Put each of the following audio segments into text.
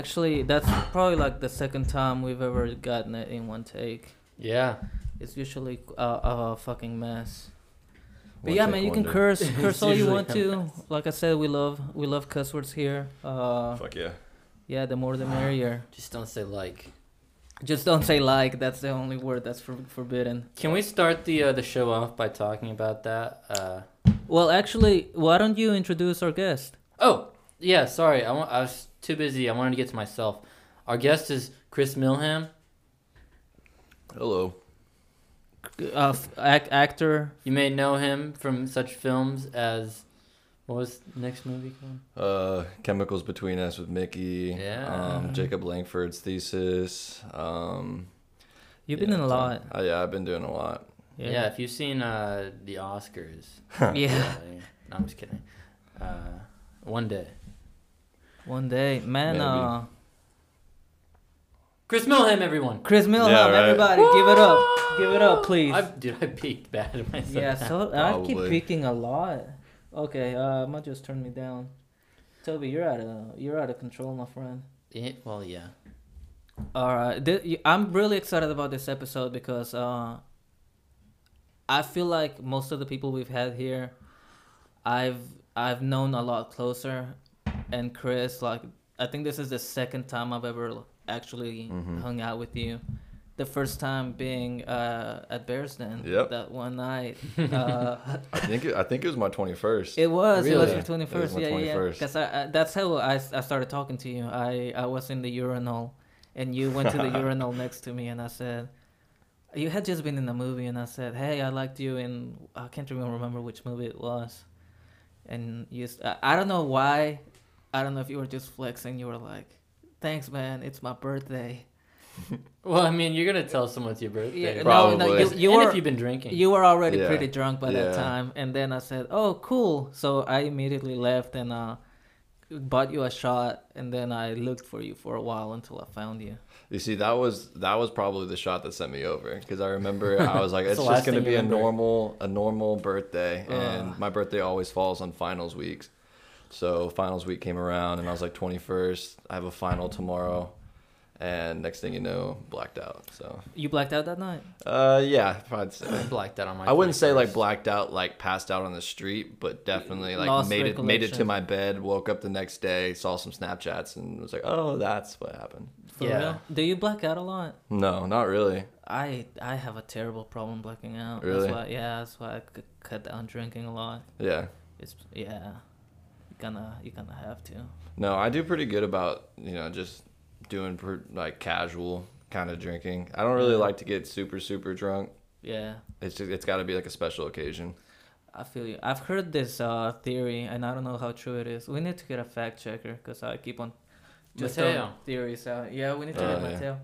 We actually that's probably like the second time we've ever gotten it in one take. Yeah. It's usually uh, a fucking mess. But One yeah, man, you can wonder. curse, It's curse all you want to. Like I said, we love we love cuss words here. Uh, Fuck yeah. yeah, the more the merrier. Just don't say like. Just don't say like. That's the only word that's for, forbidden. Can we start the uh, the show off by talking about that? Uh, Well, actually, why don't you introduce our guest? oh, yeah. Sorry, I, wa- I was too busy. I wanted to get to myself. Our guest is Chris Millham. Hello. Uh, f- ac- actor. You may know him from such films as what was the next movie called? Uh, Chemicals Between Us with Mickey. Yeah. Um, Jacob Langford's thesis. Um, You've been yeah, in a so- lot. Uh, yeah, I've been doing a lot. Yeah. if you've seen uh, the Oscars. Yeah. No, I'm just kidding. Uh, one day. One day, man. Uh, Chris Millham, everyone. Chris Millham, Yeah, right. everybody, give it up, give it up, please. I, dude, I peaked bad at myself. Yeah, so I keep Probably. peeking a lot. Okay, uh, might just turn me down. Toby, you're out of you're out of control, my friend. Yeah, well, yeah. All right, th- y- I'm really excited about this episode because uh, I feel like most of the people we've had here, I've I've known a lot closer, and Chris, like I think this is the second time I've ever actually Mhm. hung out with you. The first time being uh, at Bears Den Yep. that one night. Uh, I think it, I think it was my 21st. It was. It was Really? your twenty It was first. my Yeah, yeah, yeah. 21st. Cause I, I, that's how I, s- I started talking to you. I, I was in the urinal, and you went to the urinal next to me, and I said, you had just been in the movie, and I said, hey, I liked you in I can't even remember which movie it was, and you I don't know why, I don't know if you were just flexing. You were like, thanks, man. It's my birthday. Well, I mean, you're gonna tell someone it's your birthday. Yeah, Probably. no, no, you, you and were if you've been drinking. you were already Yeah. pretty drunk by that time, and then I said, "Oh, cool." So I immediately left and uh, bought you a shot, and then I looked for you for a while until I found you. You see, that was that was probably the shot that sent me over because I remember I was like, It's it's just gonna be a remember. normal a normal birthday, Ugh. and my birthday always falls on finals weeks. So finals week came around, and I was like 21st. I have a final tomorrow, and next thing you know, blacked out. So, You blacked out that night. uh, yeah, I'd say. Blacked out on my. I wouldn't say like blacked out, like passed out on the street, but definitely like Lost made it made it to my bed. Woke up the next day, saw some Snapchats, and was like, "Oh, that's what happened." For Yeah. real? Do you black out a lot? No, not really. I I have a terrible problem blacking out. Really? That's why, yeah, that's why I c- cut down drinking a lot. Yeah. It's yeah, you gonna you're gonna have to. No, I do pretty good about you know just doing per, like casual kind of drinking. I don't really like to get super super drunk. Yeah. It's just, it's got to be like a special occasion. I feel you. I've heard this uh, theory, and I don't know how true it is. We need to get a fact checker because I keep on just throwing Mateo. theories out. Yeah, we need to Oh, get yeah. Mateo.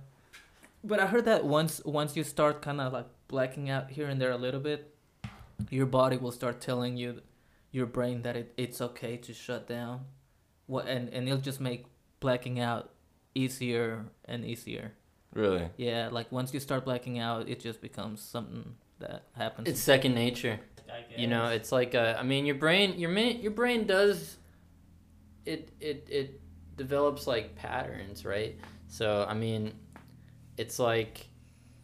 But I heard that once once you start kind of like blacking out here and there a little bit, your body will start telling you, your brain that it, it's okay to shut down, what and and it'll just make blacking out easier and easier. Really. Yeah, like once you start blacking out, it just becomes something that happens. It's second nature. You know, it's like uh, I mean, your brain, your ma- your brain does. It it it develops like patterns, right? So I mean, it's like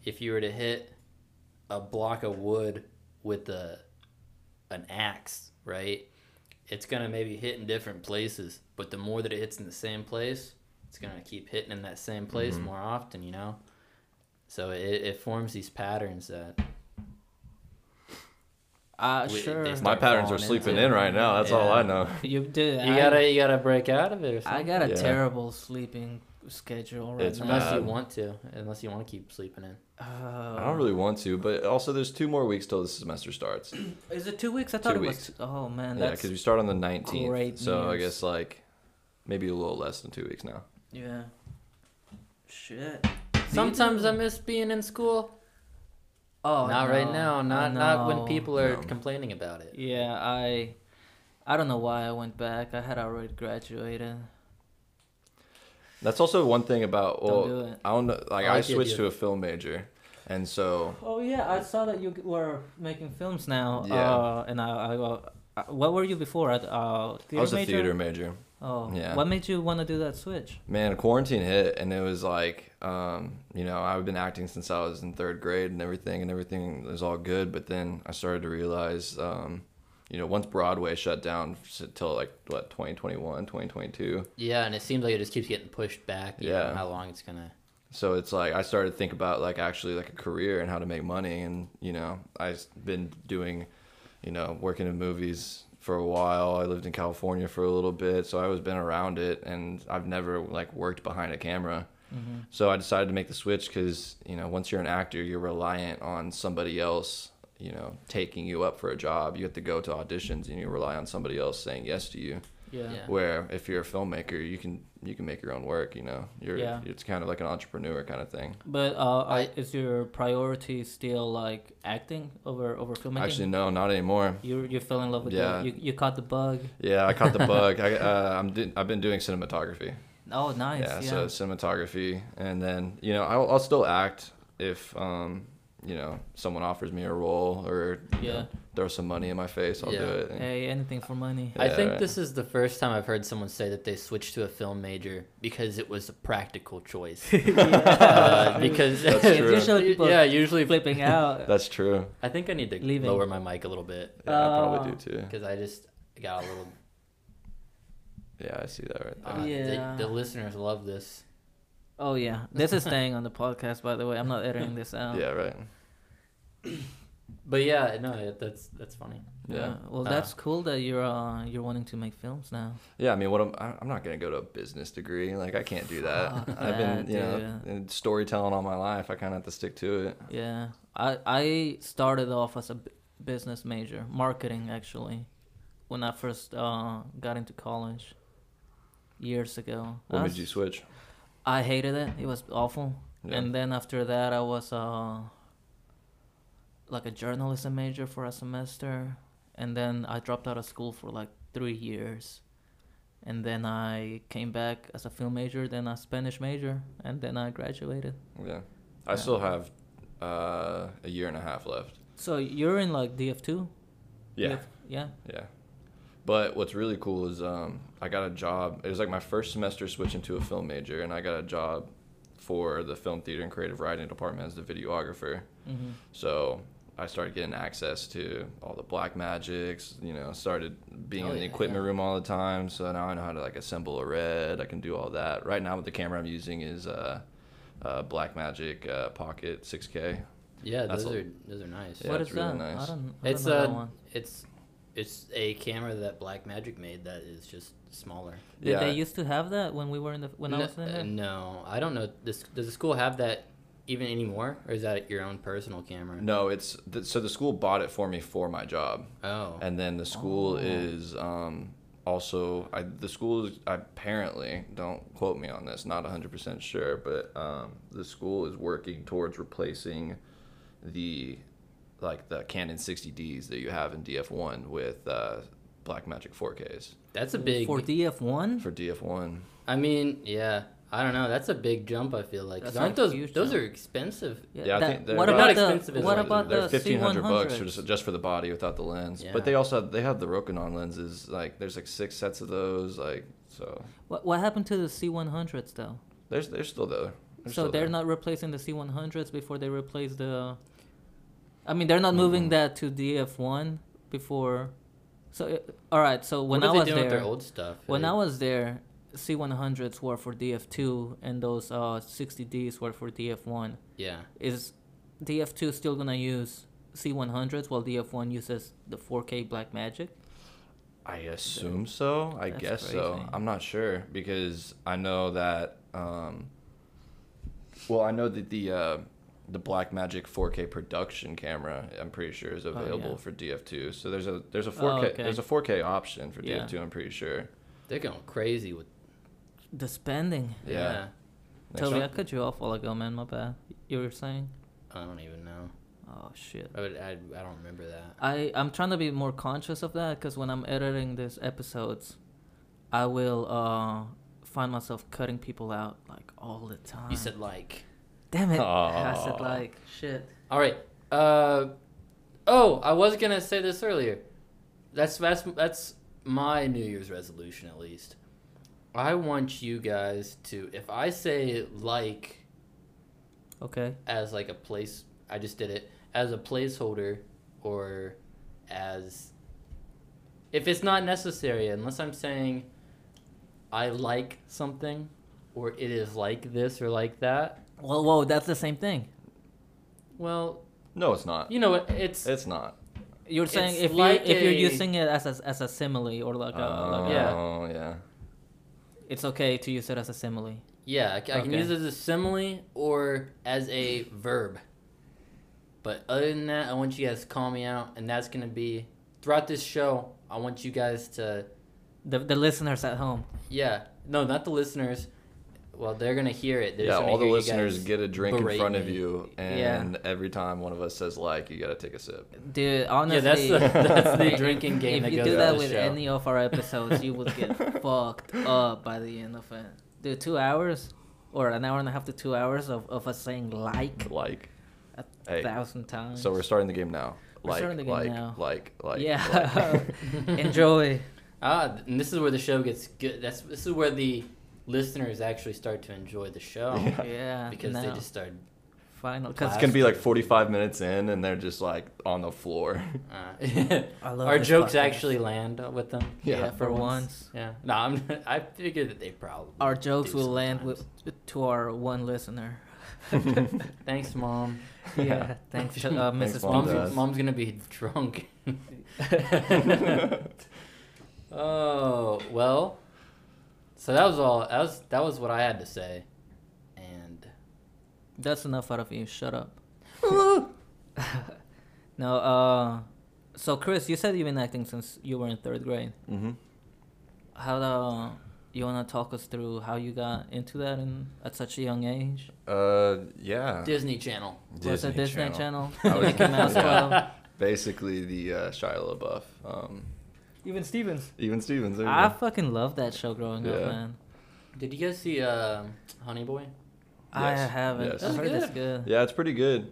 if you were to hit a block of wood with a an axe, right? It's gonna maybe hit in different places, but the more that it hits in the same place, it's gonna keep hitting in that same place Mhm. more often, you know. So it, it forms these patterns that uh, we- sure. My patterns are sleeping in right now. That's all I know. You did. You I- gotta you gotta break out of it or I got a Yeah. terrible sleeping schedule right It's now. unless you want to, unless you want to keep sleeping in. Uh, I don't really want to, but also there's two more weeks till the semester starts. Is it two weeks? I thought Two it weeks. was. Oh man, yeah, because we start on the 19th. great so I guess like maybe a little less than two weeks now. yeah. Shit. Sometimes I miss being in school. Oh, not right now. Not not when people are No. complaining about it. Yeah, I. I don't know why I went back. I had already graduated. That's also one thing about Don't well, do it. I don't know. Like I I like the switched idea. to a film major, and so Oh yeah, I saw that you were making films now. Yeah. Uh, and I, I, Uh, what were you before? At uh, theater I was a major? theater major. Oh, Yeah. What made you want to do that switch? Man, quarantine hit, and it was like, um, you know, I've been acting since I was in third grade and everything, and everything was all good. But then I started to realize, um, you know, once Broadway shut down until like what 2021, 2022. Yeah, and it seems like it just keeps getting pushed back. Yeah. How long it's gonna. So it's like I started to think about like actually like a career and how to make money, and you know, I've been doing, you know, working in movies for a while. I lived in California for a little bit, so I was been around it, and I've never like worked behind a camera. Mm-hmm. So I decided to make the switch because you know once you're an actor, you're reliant on somebody else, you know, taking you up for a job. You have to go to auditions and you rely on somebody else saying yes to you. Yeah. Yeah. Where if you're a filmmaker, you can you can make your own work. You know, you're Yeah. it's kind of like an entrepreneur kind of thing. But uh, I- I, is your priority still like acting over over filmmaking? Actually, no, not anymore. you you fell in love with Yeah. it. You you caught the bug. Yeah, I caught the bug. I uh, I'm di- I've been doing cinematography. Oh, nice. yeah, Yeah. so cinematography, and then you know I'll, I'll still act if um you know someone offers me a role or you Yeah. know, throw some money in my face. I'll do it. And- hey, anything for money. I think right. this is the first time I've heard someone say that they switched to a film major because it was a practical choice. uh, because That's It's true. usually people yeah, usually flipping out. That's true. I think I need to Leaving. lower my mic a little bit Yeah, I Uh, probably do too. because I just got a little. Yeah, I see that right there. Uh, Yeah. the, the listeners love this. Oh yeah, this is staying on the podcast. By the way, I'm not editing this out. yeah, right. But yeah, no, that's that's funny. Yeah. Well, Uh, that's cool that you're uh you're wanting to make films now. Yeah, I mean, what I'm I- I'm not gonna go to a business degree. Like, I can't do that. Fuck I've been, that, you know, storytelling all my life. I kind of have to stick to it. Yeah, I I started off as a business major, marketing actually, when I first uh got into college. Years ago. What I made you switch? I hated it. It was awful. Yeah. And then after that, I was uh like a journalism major for a semester, and then I dropped out of school for like three years, and then I came back as a film major, then a Spanish major, and then I graduated. Yeah, I Yeah. still have uh, a year and a half left. So you're in like DF two? Yeah, Yeah. yeah. But what's really cool is um, I got a job. It was like my first semester switching to a film major, and I got a job for the film theater and creative writing department as the videographer. Mm-hmm. So I started getting access to all the Blackmagics. You know, started being Oh, in the yeah, equipment yeah. room all the time. So now I know how to like assemble a RED. I can do all that. Right now, with the camera I'm using is uh, uh, Blackmagic uh, Pocket 6K. Yeah, That's those a- are those are nice. Yeah, what it's really that? nice. I don't. I It's don't know that a one. it's it's a camera that Blackmagic made that is just smaller. Did yeah. they used to have that when we were in the when I was in uh, there? no, I don't know. This does the school have that even anymore, or is that your own personal camera? No, it's th- so the school bought it for me for my job, Oh. and then the school Oh. is um, also I, the school is apparently don't quote me on this, not hundred percent sure, but um, the school is working towards replacing the like the Canon 60Ds that you have in DF1 with uh, Blackmagic 4Ks That's a big. for DF one. for DF1. I mean, yeah. I don't know. That's a big jump. I feel like That's aren't a those huge those jump. are expensive? Yeah, I that- think they're what about- about Not the expensive as what well. about they're the fifteen hundred bucks for C100s? just, just for the body without the lens. Yeah. But they also have, they have the Rokinon lenses. Like there's like six sets of those. Like so, What what happened to the C100s though? there's they're still there. so still they're there. not replacing the C100s before they replace the. I mean, they're not moving Mhm. that to DF1 before. So all right. So when what I are they was doing there, with their old stuff? when Are I was there, C100s were for DF2 and those uh 60Ds were for DF1. yeah. Is DF2 still gonna use C100s while DF1 uses the 4K Blackmagic? I assume so. I That's guess so. I'm not sure because I know that. Um, well, I know that the uh, the Blackmagic 4K production camera, I'm pretty sure, is available Oh, yeah. for DF2. So there's a there's a Oh, 4K okay. there's a 4K option for Yeah. DF2. I'm pretty sure. They're going crazy with. The spending. Yeah. Next Toby, I cut you off while ago, man. My bad. You were saying? I don't even know. Oh shit. I would. I, I don't remember that. I I'm trying to be more conscious of that because when I'm editing these episodes, I will uh find myself cutting people out like all the time. You said like. Damn it. I said like shit. All right. Uh. Oh, I was gonna say this earlier. that's that's that's my New Year's resolution at least. I want you guys to if I say like Okay. as like a place I just did it as a placeholder or as if it's not necessary unless I'm saying I like something or it is like this or like that. Well, whoa, that's the same thing. Well, No, it's not. you know what it's It's not. You're saying It's if like you if you're a- using it as a, as a simile or like a, like a- oh, Yeah. Oh, yeah. it's okay to use it as a simile. Yeah, I, ca- I can Okay. use it as a simile or as a verb. But other than that, I want you guys to call me out, and that's gonna be throughout this show. I want you guys to, The the listeners at home. yeah, no, not the listeners. Well, they're gonna hear it. They're yeah, all the listeners get a drink in berate front of me. you, Yeah. and every time one of us says like, you gotta take a sip. Dude, honestly, that's the- that's the if- drinking game If that you goes do that with show. any of our episodes, you will get fucked up by the end of it. Dude, two hours or an hour and a half to two hours of, of us saying like Like, a hey, thousand times. so we're starting the game now. We're Like, starting the game like, now. like, like, yeah, like. enjoy. Ah, and this is where the show gets good. That's this is where the listeners actually start to enjoy the show Yeah. Yeah, because they just start. final. It's gonna be like 45 minutes in, and they're just like on the floor. Uh, I love our jokes podcast. actually land with them. yeah, Yeah, for once. Yeah. No, I'm. I figured that they probably. Our jokes do will land with to our one listener. Thanks, mom. Yeah, thanks, uh, Mrs. Thanks, Mom, Mom's. mom's gonna be drunk. oh well. So that was all. That was that was what I had to say, and That's enough out of you. Shut up. no, uh, so Chris, you said you've been acting since you were in third grade. hmm How the you wanna talk us through how you got into that in at such a young age? Uh, yeah. Disney Channel. Was it Disney Channel? I was- Mickey Mouse yeah. Club. Basically, the uh, Shia LaBeouf. Um, Even Stevens. even Stevens. There I go. fucking loved that show growing up, Yeah. man. Did you guys see uh, Honey Boy? I Yes, haven't. yes. I That's heard it's good. good. Yeah, it's pretty good.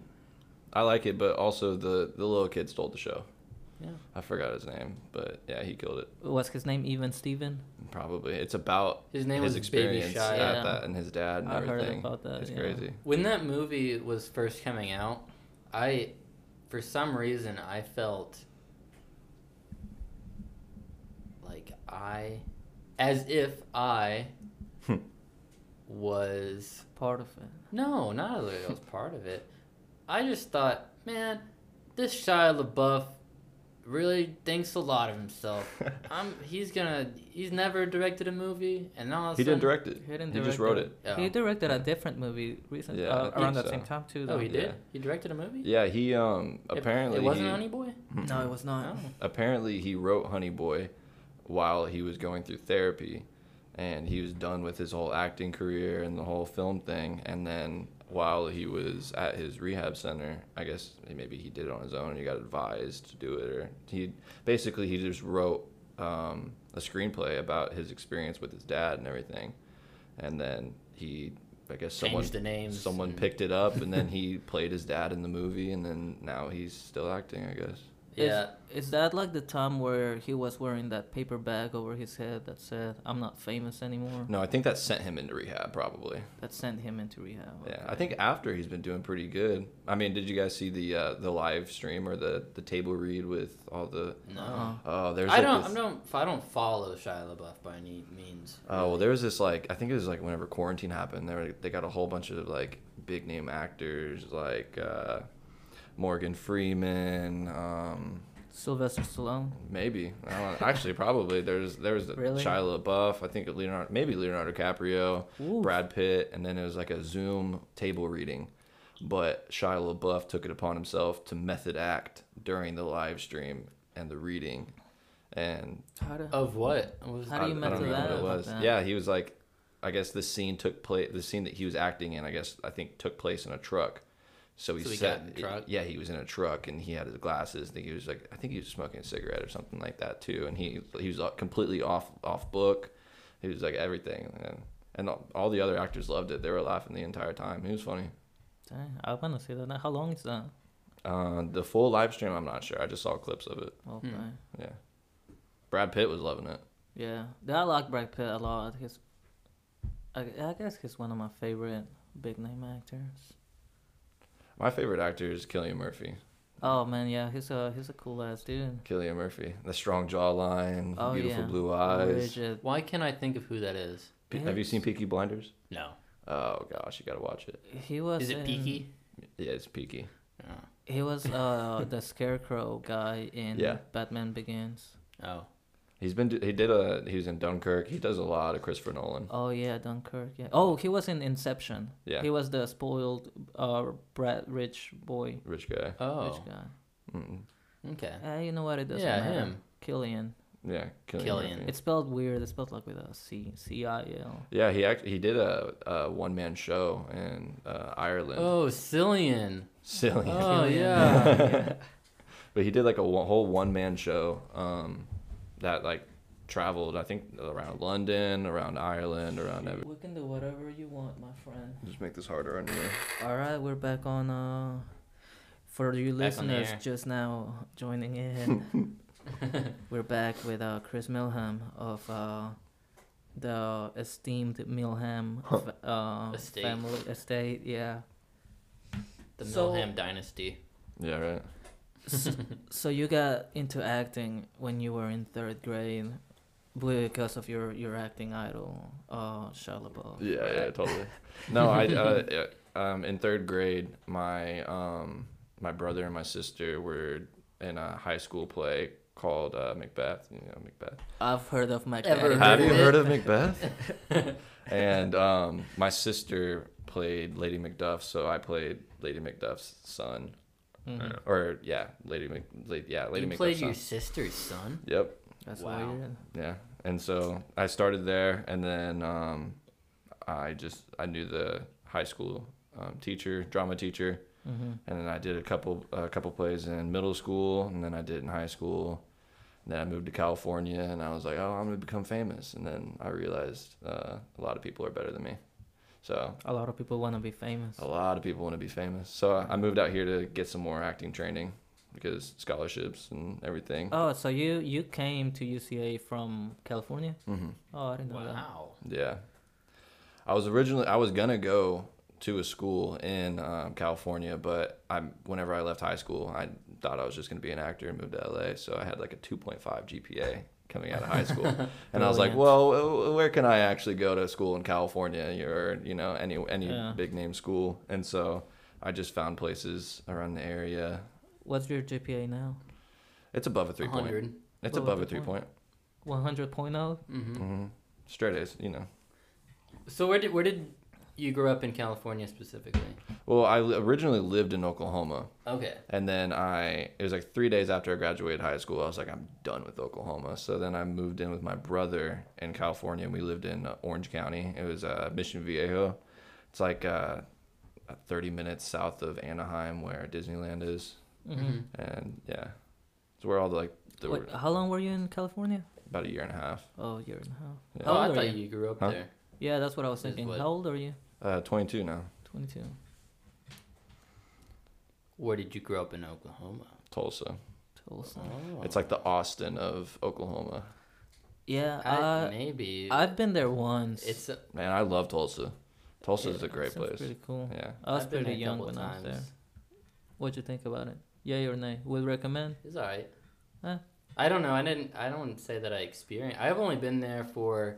I like it, but also the the little kid stole the show. Yeah. I forgot his name, but yeah, he killed it. What's his name? Even Steven? Probably. It's about His name his was Baby experience at Yeah. that and his dad and I heard everything. about that, It's yeah. crazy. When that movie was first coming out, I, for some reason, I felt like I, as if I was Part of it. no, not that I was part of it. I just thought, man, this Shia LaBeouf really thinks a lot of himself. I'm he's gonna he's never directed a movie, and now of a He didn't direct it. He didn't He just wrote it. it. Oh. He directed a different movie recently, Yeah, uh, around that so. same time too. Oh, Though. he did. Yeah. He directed a movie. Yeah, he um It- apparently it, wasn't he, Honey Boy. No, it was not. Oh. apparently he wrote Honey Boy while he was going through therapy and he was done with his whole acting career and the whole film thing and then while he was at his rehab center I guess maybe he did it on his own he got advised to do it or he basically he just wrote um, a screenplay about his experience with his dad and everything. And then he I guess someone someone picked it up and then he played his dad in the movie and then now he's still acting I guess Yeah. Is, is that like the time where he was wearing that paper bag over his head that said, "I'm not famous anymore"? No, I think that sent him into rehab probably. That sent him into rehab. Yeah, I think after he's been doing pretty good. I mean, did you guys see the uh, the live stream or the the table read with all the? No. Uh-uh. Oh, there's. I like don't. this- I don't. I don't follow Shia LaBeouf by any means. Oh well, there was this like I think it was like whenever quarantine happened, they were, they got a whole bunch of like big name actors like uh, Morgan Freeman. Um, Sylvester Stallone. Maybe I don't know. actually probably there's there was Really? Shia LaBeouf. I think Leonardo maybe Leonardo DiCaprio, Ooh. Brad Pitt, and then it was like a Zoom table reading. But Shia LaBeouf took it upon himself to method act during the live stream and the reading, and How do, Of what? What was How do I, you I method don't know that what it up was. then? Yeah, he was like, I guess the scene took place. The scene that he was acting in, I guess I think took place in a truck. So he So he said, got in the truck? yeah, he was in a truck and he had his glasses. I think he was like, I think he was smoking a cigarette or something like that too. And he he was completely off off book. He was like everything, and and all, all the other actors loved it. They were laughing the entire time. He was funny. Dang, I want to see that. now. How long is that? Uh, the full live stream, I'm not sure. I just saw clips of it. Okay. Hmm. Yeah. Brad Pitt was loving it. Yeah, I like Brad Pitt a lot. He's, I, I guess he's one of my favorite big name actors. My favorite actor is Cillian Murphy. Oh man, yeah, he's a he's a cool ass dude. Cillian Murphy, the strong jawline, Oh, beautiful yeah. blue eyes. Rigid. Why can't I think of who that is? Pe- Have you seen Peaky Blinders? No. Oh gosh, you gotta watch it. He was. Is it in- Peaky? Yeah, it's Peaky. Oh. He was uh the Scarecrow guy in Yeah. Batman Begins. oh. He's been he did a he was in Dunkirk. He does a lot of Christopher Nolan. Oh yeah, Dunkirk. Yeah. Oh, he was in Inception. Yeah, He was the spoiled, uh, brat rich boy, rich guy. Oh. rich guy. Mm-mm. Okay. Uh, you know what? It doesn't Yeah, matter. him. Killian. Yeah, Cillian. Cillian. Murphy. It's spelled weird. It's spelled like with a C C I L. Yeah, he act he did a, a one man show in uh, Ireland. Oh, Cillian. Silly. Oh, Cillian. yeah. But he did like a one, whole one man show um, that like traveled, I think, around London, around Ireland, around every. We can do whatever you want, my friend. Just make this harder on you. All right, we're back on. Uh, for you Back listeners just now joining in, we're back with uh, Chris Millham of uh, the esteemed Millham f- uh, Estate. family estate. Yeah. The So- Millham Dynasty. Yeah, right. S- so you got into acting when you were in third grade because of your your acting idol, uh, Shia LaBeouf. Yeah, yeah, totally. No, I uh, um, in third grade, my um, my brother and my sister were in a high school play called uh, Macbeth. You know Macbeth. I've heard of Macbeth. Ever Have heard you of heard of Macbeth? and um, my sister played Lady Macduff, so I played Lady Macduff's son. Mhm. Or yeah, Lady Mac, Lady, yeah, Lady you Macduff's played son. your sister's son. Yep. That's Wow. weird. Yeah. And so I started there, and then um, I just I knew the high school um, teacher, drama teacher, Mm-hmm. and then I did a couple a couple plays in middle school, and then I did in high school. And then I moved to California, and I was like, oh, I'm gonna become famous. And then I realized uh, a lot of people are better than me. So A lot of people want to be famous. a lot of people want to be famous. So I moved out here to get some more acting training because scholarships and everything. Oh, so you you came to UCA from California? hmm Oh, I didn't know that. Wow. Yeah. I was originally I was gonna go to a school in um, California, but I whenever I left high school, I thought I was just gonna be an actor and move to LA. So I had like a 2.5 GPA coming out of high school, and I was like, well, where can I actually go to school in California or you know any any Yeah. big name school? And so I just found places around the area. What's your GPA now? It's above a three point. It's Above above a a three point. One hundred point oh. hmm hmm Straight A's, you know. So where did where did you grew up in California specifically? Well, I li- originally lived in Oklahoma. Okay. And then I, it was like three days after I graduated high school, I was like, I'm done with Oklahoma. So then I moved in with my brother in California. and We lived in uh, Orange County. It was uh, Mission Viejo. It's like uh, uh, 30 minutes south of Anaheim, where Disneyland is. Mm-hmm. And yeah, it's where all the like, the, Wait, how long were you in California? about a year and a half. Oh, a year and a half. Yeah. Oh, I thought you? you grew up Huh? there. Yeah, that's what I was thinking. what- How old are you? Uh, 22 now, Twenty-two. Where did you grow up in Oklahoma? Tulsa. Tulsa. Oh. It's like the Austin of Oklahoma. Yeah, I, uh, maybe. I've been there once. It's a, Man, I love Tulsa. Tulsa is Yeah, a great place. Pretty cool. Yeah. I was I've pretty young couple when I was there. What'd you think about it? Yay or nay? Would recommend? It's all right. Huh? I don't know. I didn't. I don't say that I experienced. I've only been there for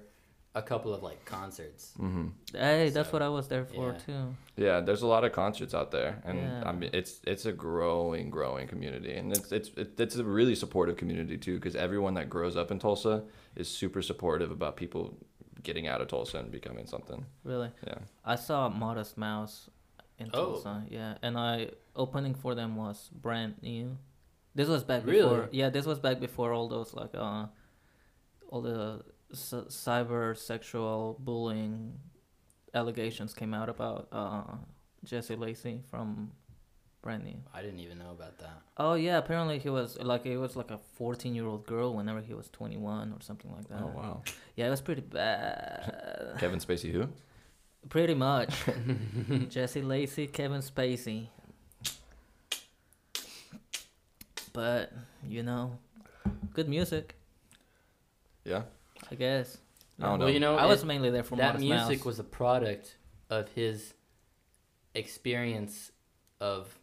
a couple of like concerts. hmm Hey, that's So, what I was there for yeah. too. Yeah, there's a lot of concerts out there, and Yeah. I mean it's it's a growing, growing community, and it's it's it's a really supportive community too, because everyone that grows up in Tulsa is super supportive about people getting out of Tulsa and becoming something. Really, Yeah, I saw Modest Mouse in Oh. Tulsa. Yeah, and I opening for them was Brand New. This was back Really? before. Yeah, this was back before all those like uh, all the c- cyber sexual bullying allegations came out about uh Jesse Lacey from Brand New. I didn't even know about that. Oh yeah, apparently he was like it was like a 14 year old girl whenever he was 21 or something like that. Oh wow. Yeah, it was pretty bad. Kevin Spacey, who? pretty much. Jesse Lacey, Kevin Spacey. But you know, good music. Yeah. I guess. I don't know. Well, you know, I was it- mainly there for that Modest music Mouse. was a product of his experience of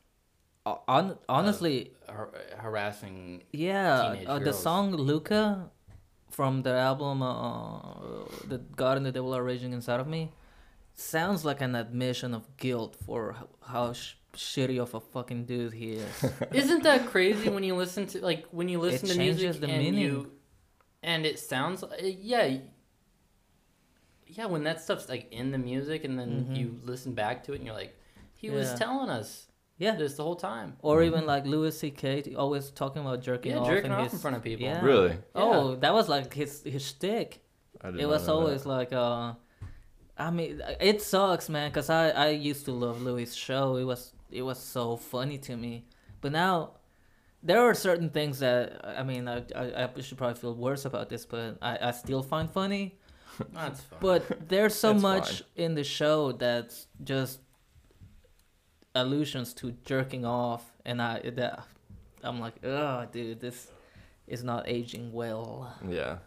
on, honestly, har- harassing. yeah. teenage Uh, the song Luca from the album uh, The God and the Devil Are Raging Inside of Me sounds like an admission of guilt for how sh- shitty of a fucking dude he is. Isn't that crazy when you listen to like when you listen to changes music the and meaning. you and it sounds uh, yeah yeah when that stuff's like in the music and then Mhm. you listen back to it and you're like he was telling us yeah. this the whole time Or even like Louis C.K. always talking about jerking yeah off. jerking in off his, in front of people Yeah. Really? Oh, that was like his his shtick. I did it not was know that. always like uh i mean it sucks man because i i used to love louis show it was it was so funny to me but now there are certain things that i mean i i, I should probably feel worse about this but i i still find funny that's fine but there's so That's much fine. in the show that's just allusions to jerking off and i that i'm like oh dude this is not aging well Yeah.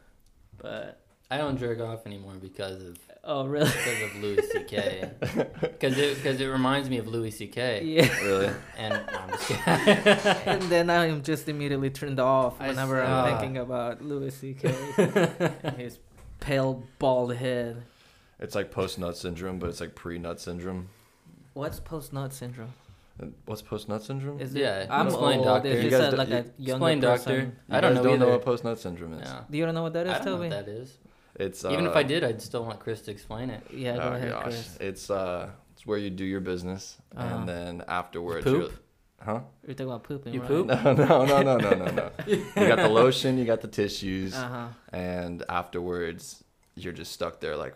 but I don't jerk off anymore because of oh really because of Louis C.K. Because it because it reminds me of Louis C.K. yeah Really? And no, I'm just and then I am just immediately turned off I whenever see. I'm thinking about Louis C.K. and his pale bald head. It's like post nut syndrome, but it's like pre nut syndrome. What's post nut syndrome? Uh, what's post nut syndrome? Is Yeah. I'm explain, old. doctor. Is You guys a, do- like a you- younger Explain, doctor. You I don't guys know don't know what post nut syndrome is. Yeah. Do you don't know what that is, I don't know Toby? what that is. It's uh, Even if I did, I'd still want Chris to explain it. Yeah, go oh ahead, gosh, Chris. it's uh, it's where you do your business Uh-huh. and then afterwards, Poop? you're- huh? You're talking about pooping, You right? poop? No, no, no, no, no, no, no. you got the lotion, you got the tissues, Uh-huh. and afterwards, you're just stuck there like,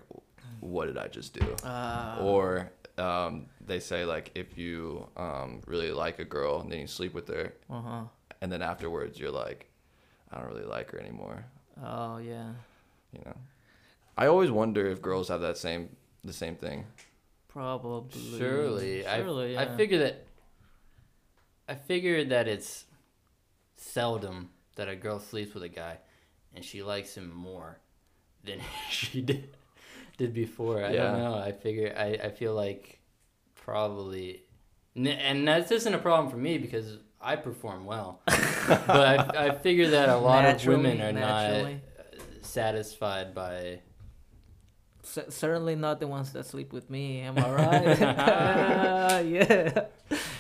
what did I just do? Uh, Or um, they say like if you um, really like a girl and then you sleep with her, uh-huh. and then afterwards you're like, I don't really like her anymore. Oh, yeah. You know, I always wonder if girls have that same the same thing. Probably. Surely, Surely, I, yeah. I figure that. I figure that it's seldom that a girl sleeps with a guy, and she likes him more than she did did before. I Yeah. don't know. I figure I, I feel like probably, n- and that isn't a problem for me because I perform well. but I, I figure that a lot of women are Naturally, not naturally. Satisfied by. C- certainly not the ones that sleep with me. Am I right? yeah.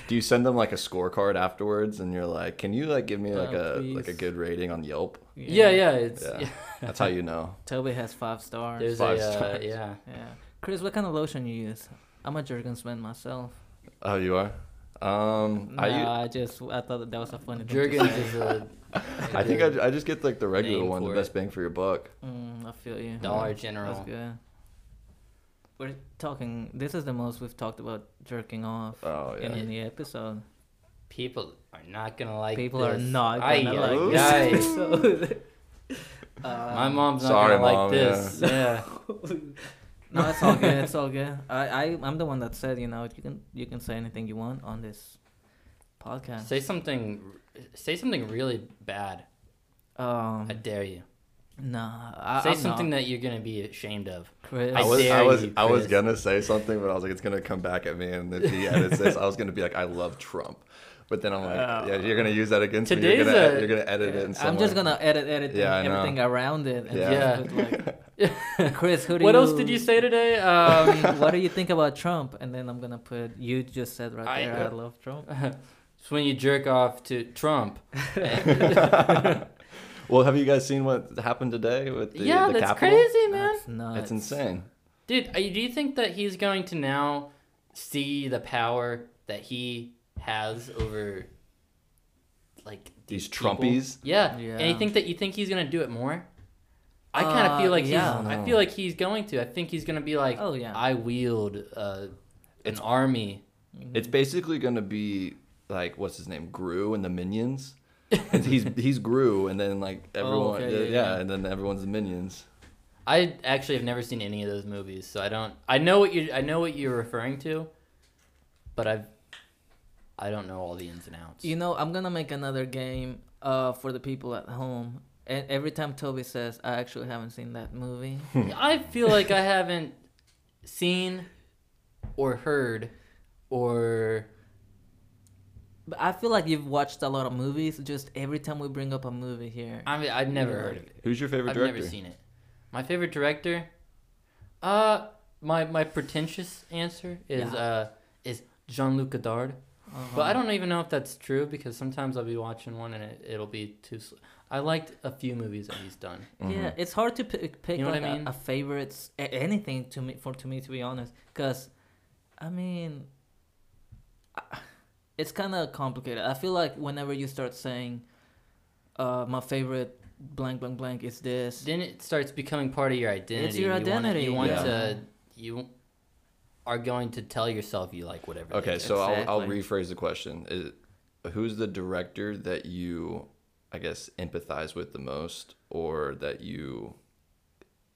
Do you send them like a scorecard afterwards, and you're like, can you like give me like Oh, a like a good rating on Yelp? Yeah, yeah. It's Yeah. yeah. That's how you know. Toby has five stars. There's Five a uh, stars. yeah. Yeah. Chris, what kind of lotion you use? I'm a Jergens man myself. Oh, you are. Um, No, I I, u- just I thought that, that was a funny thing. Jergens is a, I think I, I just get like the regular Name one, the for best it. bang for your buck. Mm, I feel you. Dollar That's General. good. We're talking. This is the most we've talked about jerking off Oh in yeah. any episode. People are not gonna like. People are this. not Ay, gonna ay, like ay. this episode. My Um, mom's not Sorry, gonna like this. Yeah. No, it's all good. It's all good. I, I I'm the one that said you know you can you can say anything you want on this podcast. Say something. Say something really bad. Um, I dare you. nah. I, Say I'm something not. that you're gonna be ashamed of. Chris. I I was I was you, I was gonna say something, but I was like, it's gonna come back at me, and if he edits this, I was gonna be like, I love Trump, but then I'm like, yeah, you're gonna use that against me. You're gonna a- you're gonna edit it. In some I'm just way. gonna edit edit Yeah, I everything around it. And Yeah. just like, Chris, who do What you, else did you say today? Um, what do you think about Trump? And then I'm gonna put you just said right I- there. I love Trump. it's when you jerk off to Trump. Well, have you guys seen what happened today with the, yeah, the that's Capitol? crazy, man. That's nuts. It's insane. Dude, do you think that he's going to now see the power that he has over like These people? Trumpies? Yeah. yeah. And you think that you think he's gonna do it more? I kind of Uh, feel like yeah. he's. I feel like he's going to. I think he's gonna be like, Oh yeah. I wield uh, an It's- army. It's basically gonna be like what's his name, Gru and the Minions. And he's he's Gru, and then like everyone, okay, yeah, yeah, yeah. and then everyone's the Minions. I actually have never seen any of those movies, so I don't. I know what you. I know what you're referring to, but I've. I don't know all the ins and outs. You know, I'm gonna make another game uh for the people at home, And every time Toby says, "I actually haven't seen that movie," I feel like I haven't seen or heard or but I feel like you've watched a lot of movies. Just every time we bring up a movie here, I mean I've never heard of it. Who's your favorite director? I've director? never seen it. My favorite director, uh, my my pretentious answer is Yeah. uh is Jean Luc Godard. uh-huh. But I don't even know if that's true because sometimes I'll be watching one and it, it'll be too. Sl- I liked a few movies that he's done. Mm-hmm. Yeah, it's hard to pick, pick You know what like I a- mean? a, favorite s- a- anything to me for to me to be honest, because I mean, I- it's kind of complicated. I feel like whenever you start saying, uh, my favorite blank blank blank is this. Then it starts becoming part of your identity. It's your and you wanna- identity, You want yeah. to. You are going to tell yourself you like whatever. Okay, do. so I'll, I'll rephrase the question. Is, who's the director that you, I guess, empathize with the most, or that you?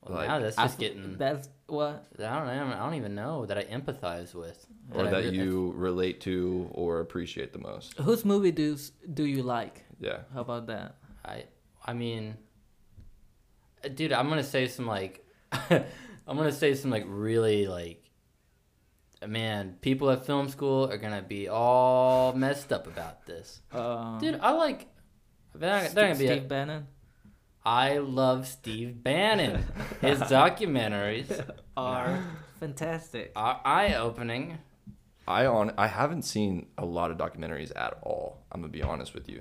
Well, like- now that's just f- getting. That's what. I don't know. I don't even know that I empathize with. or that re- you relate to or appreciate the most. Whose movie do do you like? Yeah. How about that? I I mean, uh, dude, I'm gonna say some like, I'm gonna say some like really like, man, people at film school are gonna be all messed up about this, Uh, dude. I like. They're, not- they're gonna Steve, be. Steve Bannon I love Steve Bannon. His documentaries are fantastic. are eye opening. I on I haven't seen a lot of documentaries at all. I'm gonna be honest with you.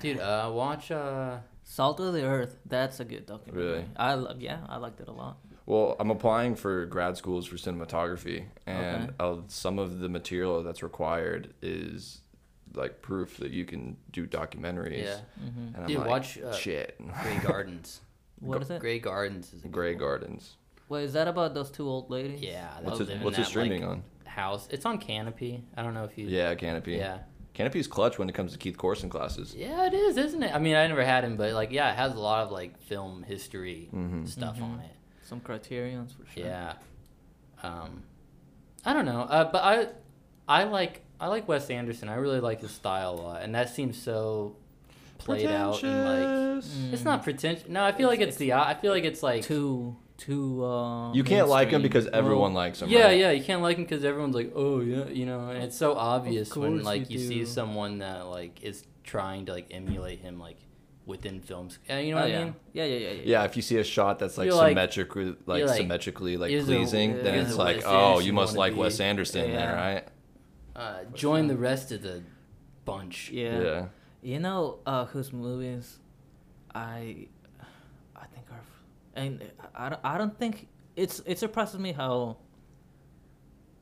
Dude, uh, watch uh, Salt of the Earth. That's a good documentary. Really? I love. Yeah, I liked it a lot. Well, I'm applying for grad schools for cinematography, and Okay. uh, some of the material that's required is like proof that you can do documentaries. yeah, hmm And I'm Dude, like, watch, uh, shit. Grey Gardens. What is it? Grey Gardens is a Gray one. Gardens. Wait, is that about those two old ladies? Yeah, What's live it? What's it streaming like, on? House. It's on Kanopy. I don't know if you. Yeah, Kanopy. Yeah. Kanopy's clutch when it comes to Keith Corson classes. Yeah, it is, isn't it? I mean, I never had him, but like, yeah, it has a lot of like film history Mhm. stuff on Mhm. it. Some criterions for sure. Yeah. Um, I don't know, uh, but I, I like I like Wes Anderson. I really like his style a lot, and that seems so played out and like Pretentious. it's not pretentious. No, I feel like it's the I feel like it's like Too, too. Uh, You can't like him because everyone Well, likes him. Yeah, right? yeah, you can't like him because everyone's like, oh yeah, you know, and it's so obvious when like you you, see someone that like is trying to like emulate him like within films. Uh, you know Oh, what yeah. I mean? Yeah, yeah, yeah, yeah. Yeah, if you see a shot that's like You're like- symmetrically, like, you're like, symmetrically like here's a- pleasing, then it's like, Wes oh, you must like wannabe. Wes Anderson, Yeah. then, right? Uh, join the rest of the bunch. Yeah. You know uh, whose movies I I think are and I, don't- I don't think it's it surprises me how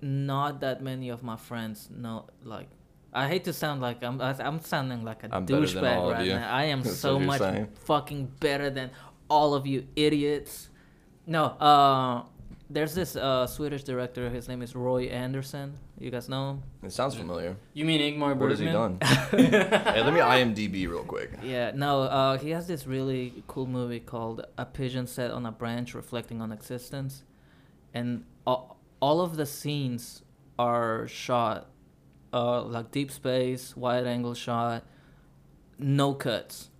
not that many of my friends know like I hate to sound like I'm I'm sounding like a I'm better than all douchebag right now. I am That's so much saying. fucking better than all of you idiots. No, uh there's this uh Swedish director, his name is Roy Andersson. You guys know him? It sounds familiar. You mean Ingmar Bergman? What has he done? hey, let me IMDb real quick. Yeah, no, uh, he has this really cool movie called A Pigeon Sat on a Branch Reflecting on Existence. And all, all of the scenes are shot uh, like deep space, wide angle shot, no cuts.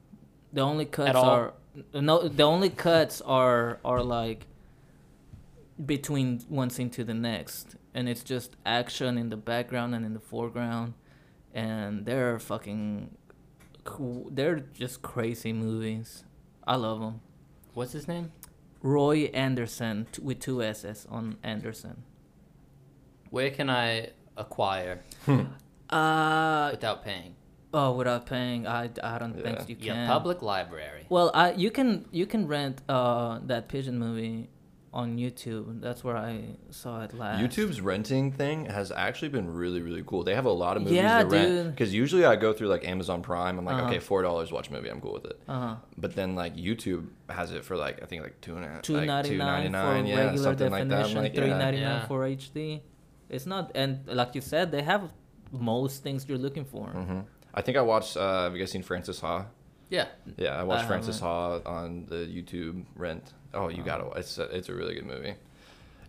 The only cuts all? are no the only cuts are are like between one scene to the next and it's just action in the background and in the foreground and they're fucking cool. They're just crazy movies. I love them. What's his name? Roy Andersson t- with two S's on Andersson. Where can I acquire Uh without paying? oh, without paying, I, I don't Yeah. think you can. Yeah, can. public library. Well, I you can you can rent uh that pigeon movie on YouTube. That's where I saw it last. YouTube's renting thing has actually been really, really cool. They have a lot of movies Yeah, to rent. dude. Because usually I go through like Amazon Prime. I'm like, Uh-huh. okay, four dollars, watch a movie. I'm cool with it. Uh huh. But then like YouTube has it for like I think like two and a half, Two like ninety nine for $2.99, yeah, regular something like that. I'm like, three yeah. ninety nine Yeah. for HD. It's not, and like you said, they have most things you're looking for. Mm-hmm. I think I watched. Uh, have you guys seen Frances Ha? Yeah. Yeah, I watched I Frances Ha on the YouTube rent. Oh, you gotta. It's a, it's a really good movie.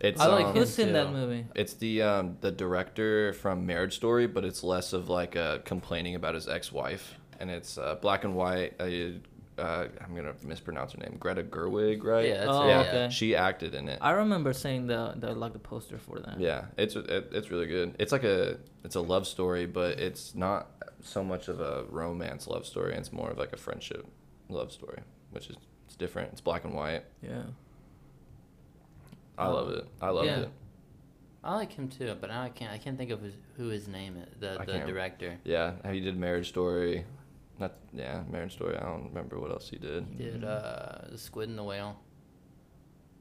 It's I like um, Who's in that movie? It's the um, the director from Marriage Story, but it's less of like uh, complaining about his ex-wife, and it's uh, black and white. Uh, uh, I'm gonna mispronounce her name. Greta Gerwig, right? Yeah, that's Oh, yeah. okay. She acted in it. I remember seeing the the like the poster for that. Yeah, it's it, it's really good. It's like a it's a love story, but it's not so much of a romance love story. It's more of like a friendship love story, which is it's different. It's black and white. Yeah. I love it. I love Yeah. it. I like him too, but now I can't. I can't think of his, who his name is. The the director Yeah, he did Marriage Story. Not yeah, Marriage Story. I don't remember what else he did. He did uh, the Squid and the Whale.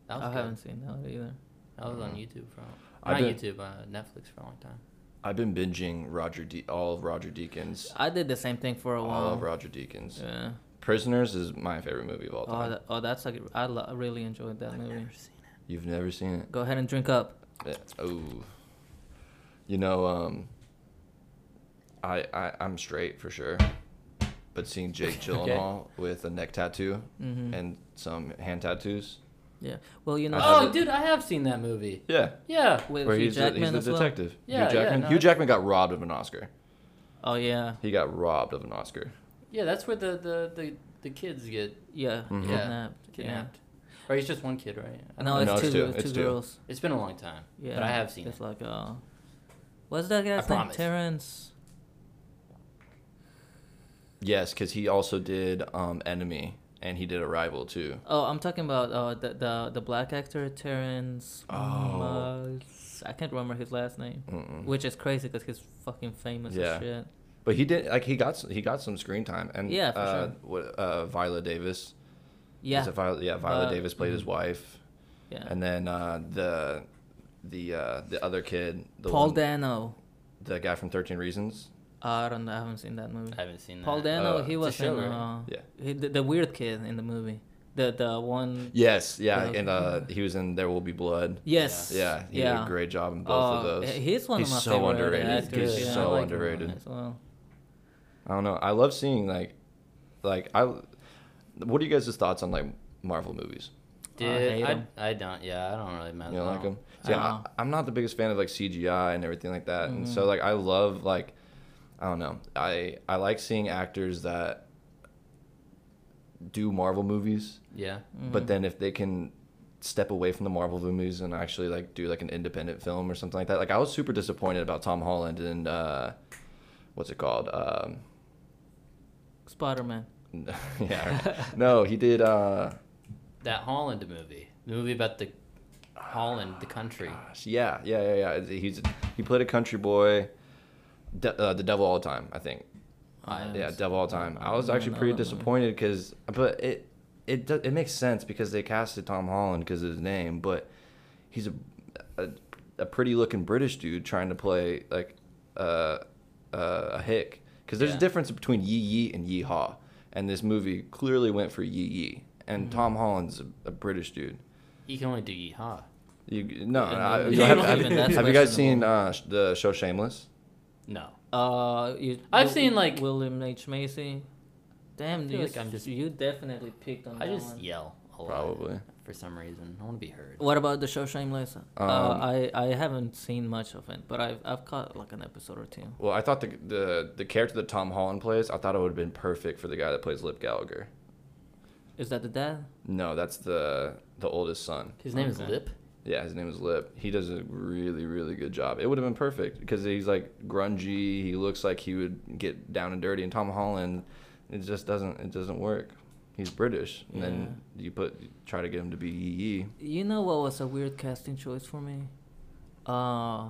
That was I good. haven't seen that either. That was on Mhm. YouTube for I've not been- YouTube, uh, Netflix for a long time. I've been binging Roger De- all of Roger Deakins. I did the same thing for a All while. of Roger Deakins. Yeah. Prisoners is my favorite movie of all Oh, time. that, oh, that's like I lo- really enjoyed that I've movie. never seen it. You've never seen it? Go ahead and drink up. Yeah. Oh. You know, um, I, I I'm straight for sure, but seeing Jake Gyllenhaal with a neck tattoo hmm and some hand tattoos, yeah. Well, you know. Oh, have dude, I have seen that movie. yeah, Yeah. with where Hugh he's the, Jackman he's the as well? detective. Yeah, Hugh yeah, Jackman. no, Hugh Jackman got robbed of an Oscar. Oh yeah. He got robbed of an Oscar. Yeah, that's where the the, the, the kids get Yeah. Mhm. Yeah. Kidnapped. kidnapped. Or he's just one kid, right? I Yeah. don't No, know. it's No, two. it's two. It's It's two two. girls. It's been a long time. Yeah. But I have seen it's it. like uh, what's that guy's name? promise. Terrence. Yes, because he also did um, Enemy and he did Arrival too. Oh, I'm talking about uh the the, the black actor Terrence. Oh. Mas- I can't remember his last name, Mm-mm. which is crazy because he's fucking famous Yeah. as shit. But he did like he got s- he got some screen time and Yeah, for uh, sure. What uh, Viola Davis. Yeah. Is it Viola, yeah, Viola Uh, Davis played his mhm. wife, Yeah. and then uh, the the uh, the other kid, the Paul one- Dano. the guy from Thirteen Reasons. I don't know. I haven't seen that movie. I haven't seen that. Paul Dano. Uh, he was show, in. right? Uh, Yeah. he, the, the weird kid in the movie. The the one. Yes, yeah, Yeah. and uh, he was in There Will Be Blood. Yes. Yeah, he yeah. did a great job in both of Oh, those. He's one He's of my so favorite underrated. actors. He's yeah, so like underrated. as well. I don't know. I love seeing like, like I. What are you guys' thoughts on like Marvel movies? Dude, I hate I, 'em. I, don't. Yeah, I don't really mess. You don't I like don't- them? See, I, Uh-uh. I'm not the biggest fan of like CGI and everything like that, and so Mhm. like I love like, I don't know. I I like seeing actors that do Marvel movies, Yeah. but Mhm. then if they can step away from the Marvel movies and actually like do like an independent film or something like that. Like I was super disappointed about Tom Holland and uh, what's it called? Um, Spider Man. yeah, right. no, he did. Uh, That Holland movie. The movie about the Holland, the country. Gosh, yeah, yeah, yeah, yeah. He's he played a country boy, De- uh, the devil all the time. I think. Yeah, devil all the time. I was actually pretty disappointed because, but it it do- it makes sense because they casted Tom Holland because of his name, but he's a, a a pretty looking British dude trying to play like uh, uh, a hick. Because there's Yeah. a difference between yee yee and yee haw, and this movie clearly went for yee yee. And Mhm. Tom Holland's a, a British dude. You can only do yeehaw. You no, Yeah, I- you no, have, have- have you guys seen uh, the show Shameless? No. Uh, you, I've Wil- seen, like- William H Macy. Damn, I feel you, like I'm just- you definitely picked on I that just one. yell a lot. Probably. For some reason. I want to be heard. What about the show Shameless? uh, Um, I I haven't seen much of it, but I've I've caught like an episode or two. Well, I thought the the the character that Tom Holland plays, I thought it would have been perfect for the guy that plays Lip Gallagher. Is that the dad? No, that's the the oldest son. His name is Lip. Yeah, his name is Lip. He does a really really good job. It would have been perfect because he's like grungy. He looks like he would get down and dirty. And Tom Holland, it just doesn't it doesn't work. He's British, and then you put you try to get him to be yee yee. You know what was a weird casting choice for me? Uh,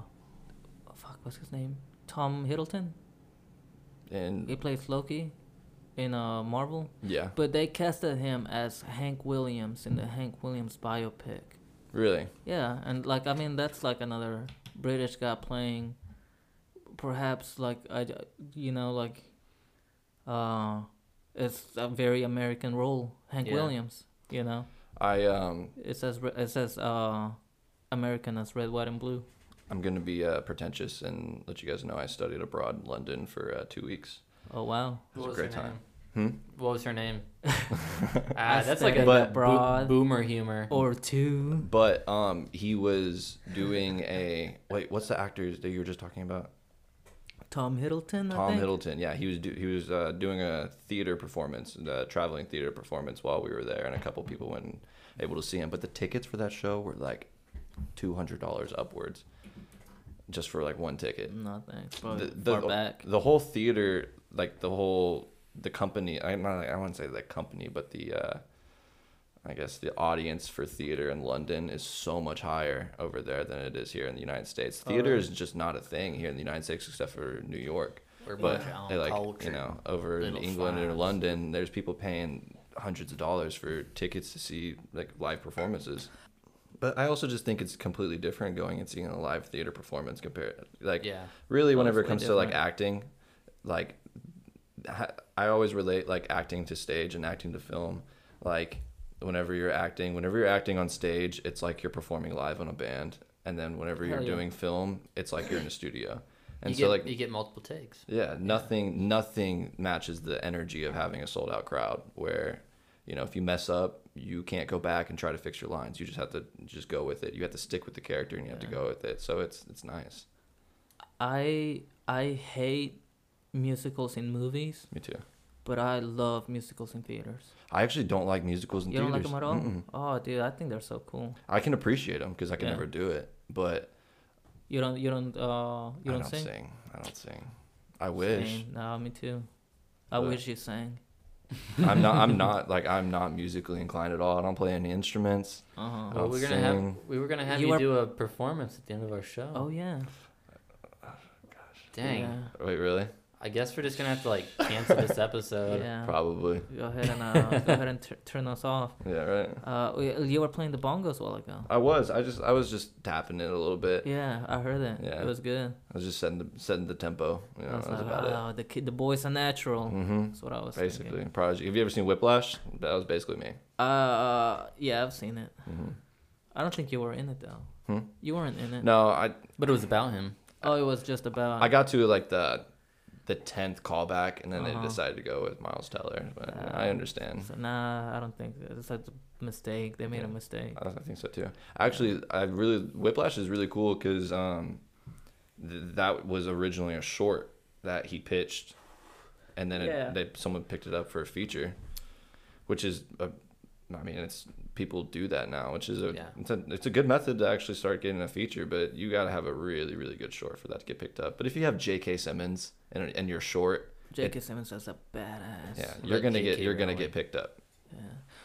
fuck, what's his name? Tom Hiddleston. And he plays Loki in uh Marvel, yeah, but they casted him as Hank Williams in the Hank Williams biopic. really. Yeah, and like I mean that's like another British guy playing, perhaps like I, you know like, uh, it's a very American role. Hank Yeah. Williams, you know. I um It says it says uh, American as red, white, and blue. I'm gonna be uh, pretentious and let you guys know I studied abroad in London for uh, two weeks. Oh wow. It was What a great time. Hmm. What was her name? Ah, that's like a studied But- bo- abroad. boomer humor. Or two. But um, he was doing a wait. What's the actors that you were just talking about? Tom Hiddleston. I Tom think? Hiddleston. Yeah, he was do, he was uh, doing a theater performance, a traveling theater performance while we were there, and a couple people went able to see him. But the tickets for that show were like two hundred dollars upwards, just for like one ticket. No thanks. The, far the, back. the whole theater, like the whole the company. I'm not. I wouldn't say the company, but the. Uh, I guess the audience for theater in London is so much higher over there than it is here in the United States. Oh, Theater really? is just not a thing here in the United States except for New York. We're But bunch of they, like you know, over in little England or. London, there's people paying hundreds of dollars for tickets to see like live performances. But I also just think it's completely different going and seeing a live theater performance compared like Yeah. really Oh, whenever it it's way comes to like acting like i always relate like acting to stage and acting to film like whenever you're acting whenever you're acting on stage it's like you're performing live on a band. And then whenever you're yeah. doing film it's like you're in a studio. And you so get, like you get multiple takes. yeah nothing nothing matches the energy of having a sold out crowd where you know if you mess up you can't go back and try to fix your lines. You just have to just go with it. You have to stick with the character and you have to go with it. So it's it's nice. I I hate musicals in movies, me too but I love musicals in theaters. I actually don't like musicals in You don't like them at all? Mm-mm. Oh, dude, I think they're so cool. I can appreciate them because I can Yeah. never do it, but You don't you don't uh you don't, don't sing? sing. I don't sing. I wish. Same. No, me too. I But- wish you sang. I'm not. I'm not like I'm not musically inclined at all. I don't play any instruments. Uh huh. Well, we're gonna have we were gonna have You you, are- do a performance at the end of our show. Oh yeah. Gosh. dang! Yeah. Wait, really? I guess we're just gonna have to like cancel this episode. yeah. Probably. Go ahead and uh, go ahead and t- turn us off. Yeah. Right. Uh, we- you were playing the bongos a while ago. I was. I just. I was just tapping it a little bit. Yeah, I heard it. Yeah. It was good. I was just setting the setting the tempo. You know, I was that like, about wow, the kid, the boys are natural. Mm-hmm. That's what I was Basically, thinking. Prodigy. Have you ever seen Whiplash? That was basically me. Uh, yeah, I've seen it. hmm I don't think you were in it though. Hmm? You weren't in it. No, I But it was about him. Oh, it was just about. I got to like the the tenth callback, and then Uh-huh. they decided to go with Miles Teller. But Uh, I understand. So, nah, I don't think it's a mistake. They made Yeah. a mistake. I I think so too. Actually, I really Whiplash is really cool because um, th- that was originally a short that he pitched, and then Yeah. they someone picked it up for a feature, which is a, I mean, it's people do that now, which is a Yeah. it's a it's a good method to actually start getting a feature, but you got to have a really really good short for that to get picked up. But if you have J.K. Simmons and and you're short, J.K. Simmons is a badass. yeah, you're gonna get you're gonna get picked up. Yeah.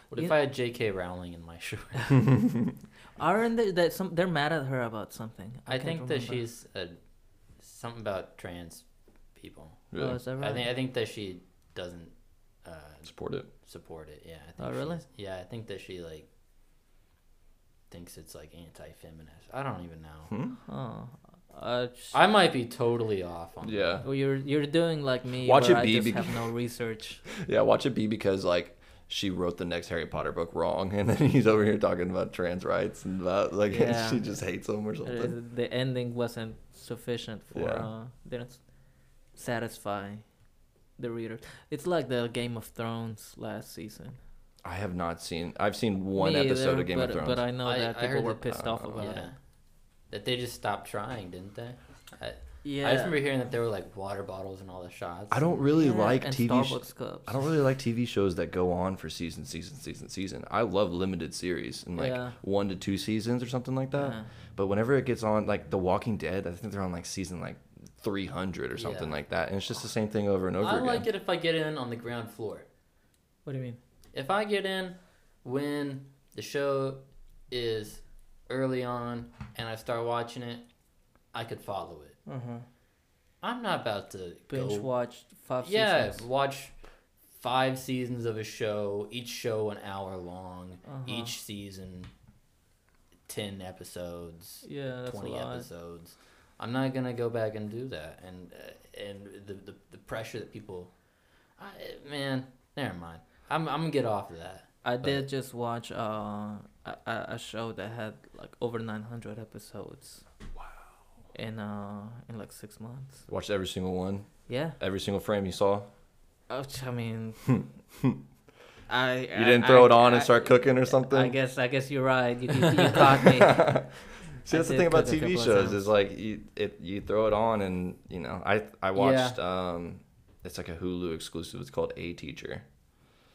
What if Yeah. I had J.K. Rowling in my short? Aren't they that some? They're mad at her about something. I, can't think that she's a, something about trans people. Really Oh, is that right? I think I think that she doesn't uh, support it. support it. Yeah. I think Oh, really? Yeah, I think that she like thinks it's like anti-feminist. I don't even know. Hmm? Oh, uh, sh- I might be totally off on. Yeah. well, you're you're doing like me. Watch where it I be just bec- have no research. Yeah, watch it be because like she wrote the next Harry Potter book wrong, and then he's over here talking about trans rights and about like Yeah. she just hates them or Uh, something. the ending wasn't sufficient for Yeah. uh, didn't satisfy the reader. It's like the Game of Thrones last season. I have not seen. I've seen one Me episode either, of Game but, of Thrones. But I know I- that I people heard were that- pissed off uh, about Yeah. it. That they just stopped trying, didn't they? I, Yeah. I just remember hearing that there were like water bottles and all the shots. I don't really Yeah, like and TV. sh- cups. I don't really like TV shows that go on for season, season, season, season. I love limited series and like Yeah. one to two seasons or something like that. Yeah. But whenever it gets on, like The Walking Dead, I think they're on like season like 300 or something Yeah. like that, and it's just the same thing over and over I again. I like it if I get in on the ground floor. What do you mean? If I get in when the show is early on and I start watching it, I could follow it. Huh. I'm not about to Binge go. watched five Yeah, seasons. watch five seasons of a show, each show an hour long, Uh-huh. each season ten episodes, Yeah, that's twenty a lot. Episodes. I'm not gonna go back and do that, and uh, and the, the the pressure that people, I, man, never mind. I'm I'm gonna get off of that. I but- did just watch uh, a, a a show that had like over 900 episodes. Wow. In uh in like six months. Watched every single one, Yeah. every single frame you saw. Oh, I mean, I You didn't throw it on and start cooking or something. I guess I guess you're right. You, you, you caught me. See, I that's the thing about TV shows times. is like you it you throw it on and you know I I watched um it's like a Hulu exclusive. It's called A Teacher,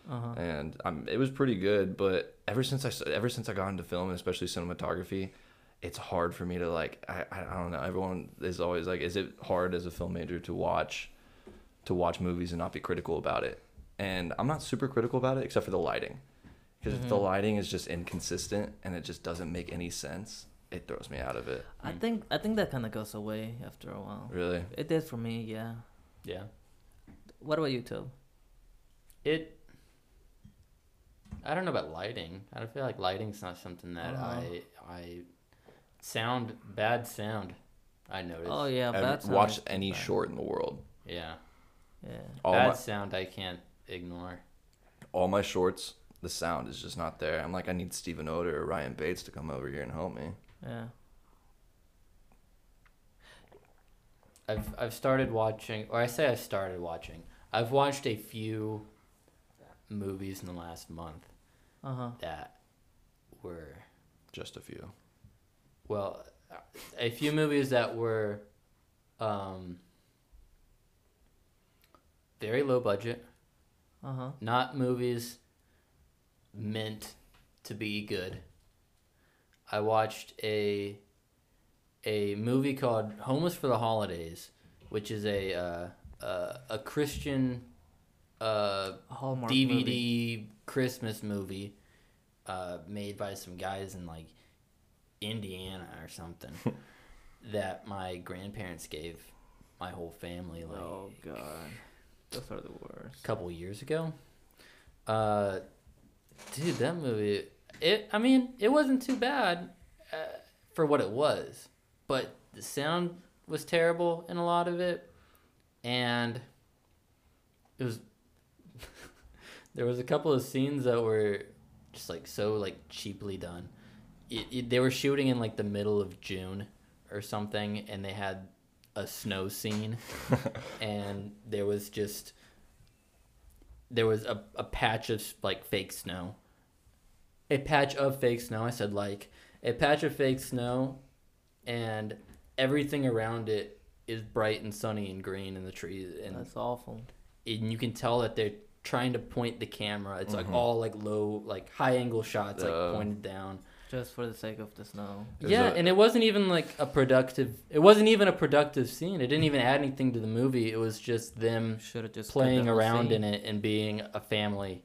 Uh-huh. and um it was pretty good. But ever since I ever since I got into film, and especially cinematography, it's hard for me to like I I, I don't know. Everyone is always like, is it hard as a film major to watch to watch movies and not be critical about it? And I'm not super critical about it except for the lighting. Because if the Mhm. lighting is just inconsistent and it just doesn't make any sense, it throws me out of it. I think I think that kind of goes away after a while. Really? It did for me, yeah. Yeah. What about you, Tob? It. I don't know about lighting. I don't feel like lighting's not something that Uh-huh. I I sound bad sound. I noticed. Oh yeah, Ever- bad sound watch is any bad. short in the world. Yeah. Yeah. All bad my, sound I can't ignore. all my shorts, the sound is just not there. I'm like, I need Steven Oder or Ryan Bates to come over here and help me. Yeah. I've I've started watching, or I say I started watching. I've watched a few movies in the last month Uh huh. that were Just a few. well, a few movies that were um, very low budget, Uh huh. not movies meant to be good. I watched a a movie called Homeless for the Holidays, which is a uh, uh, a Christian uh, Hallmark DVD movie. Christmas movie uh, made by some guys in like Indiana or something that my grandparents gave my whole family like Oh god, those are the worst. a couple years ago. Uh, dude, that movie. It. I mean, it wasn't too bad uh, for what it was, but the sound was terrible in a lot of it, and it was. there was a couple of scenes that were just like so like cheaply done. It, it, they were shooting in like the middle of June or something, and they had a snow scene, and there was just there was a, a patch of like fake snow. A patch of fake snow. I said like a patch of fake snow, and everything around it is bright and sunny and green and the trees, and That's awful. and you can tell that they're trying to point the camera. It's like Mhm. all like low, like high angle shots, like Uh, pointed down. Just for the sake of the snow. Is yeah, it- and it wasn't even like a productive. It wasn't even a productive scene. It didn't even add anything to the movie. It was just them just playing around scene. in it and being a family,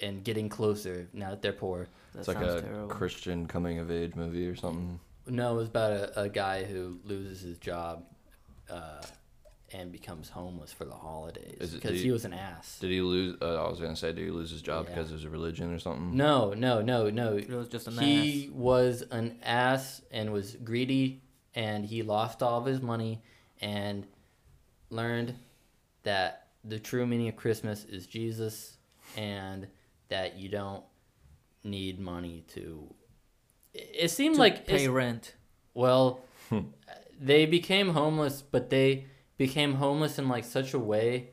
and getting closer now that they're poor. That It's like a terrible. Christian coming of age movie or something. No, it was about a, a guy who loses his job, uh, and becomes homeless for the holidays because he he- was an ass. Did he lose? Uh, I was gonna say, did he lose his job Yeah. because of his religion or something? No, no, no, no. It was just an he ass. was an ass and was greedy and he lost all of his money and learned that the true meaning of christmas is jesus and that you don't need money to it it seemed To like pay rent. well they became homeless but they became homeless in like such a way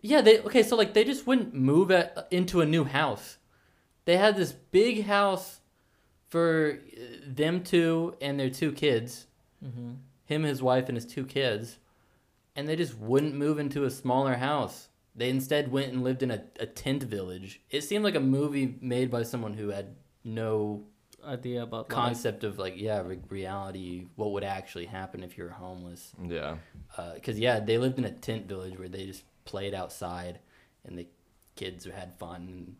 yeah they okay so like they just wouldn't move at, into a new house. They had this big house for uh, them two and their two kids. Mm-hmm. him his wife and his two kids. And they just wouldn't move into a smaller house they instead went and lived in a, a tent village. It seemed like a movie made by someone who had no Idea about life. concept of like yeah re- reality what would actually happen if you were homeless. Yeah. because yeah they lived in a tent village where they just played outside and the kids had fun and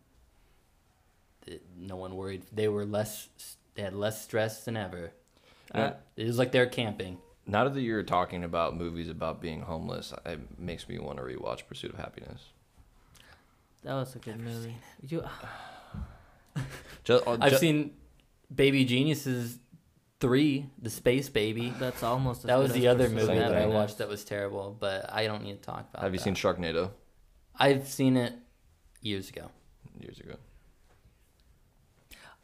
it, no one worried. They were less they had less stress than ever. Uh, it was like they're camping Now that you're talking about movies about being homeless, it makes me want to rewatch Pursuit of Happiness. that was a good movie. You, Just, uh, i've ju- seen baby geniuses three the space baby that's almost. That was the other movie that i Happiness. watched that was terrible but i don't need to talk about Have you that. seen Sharknado? i've seen it years ago Years ago.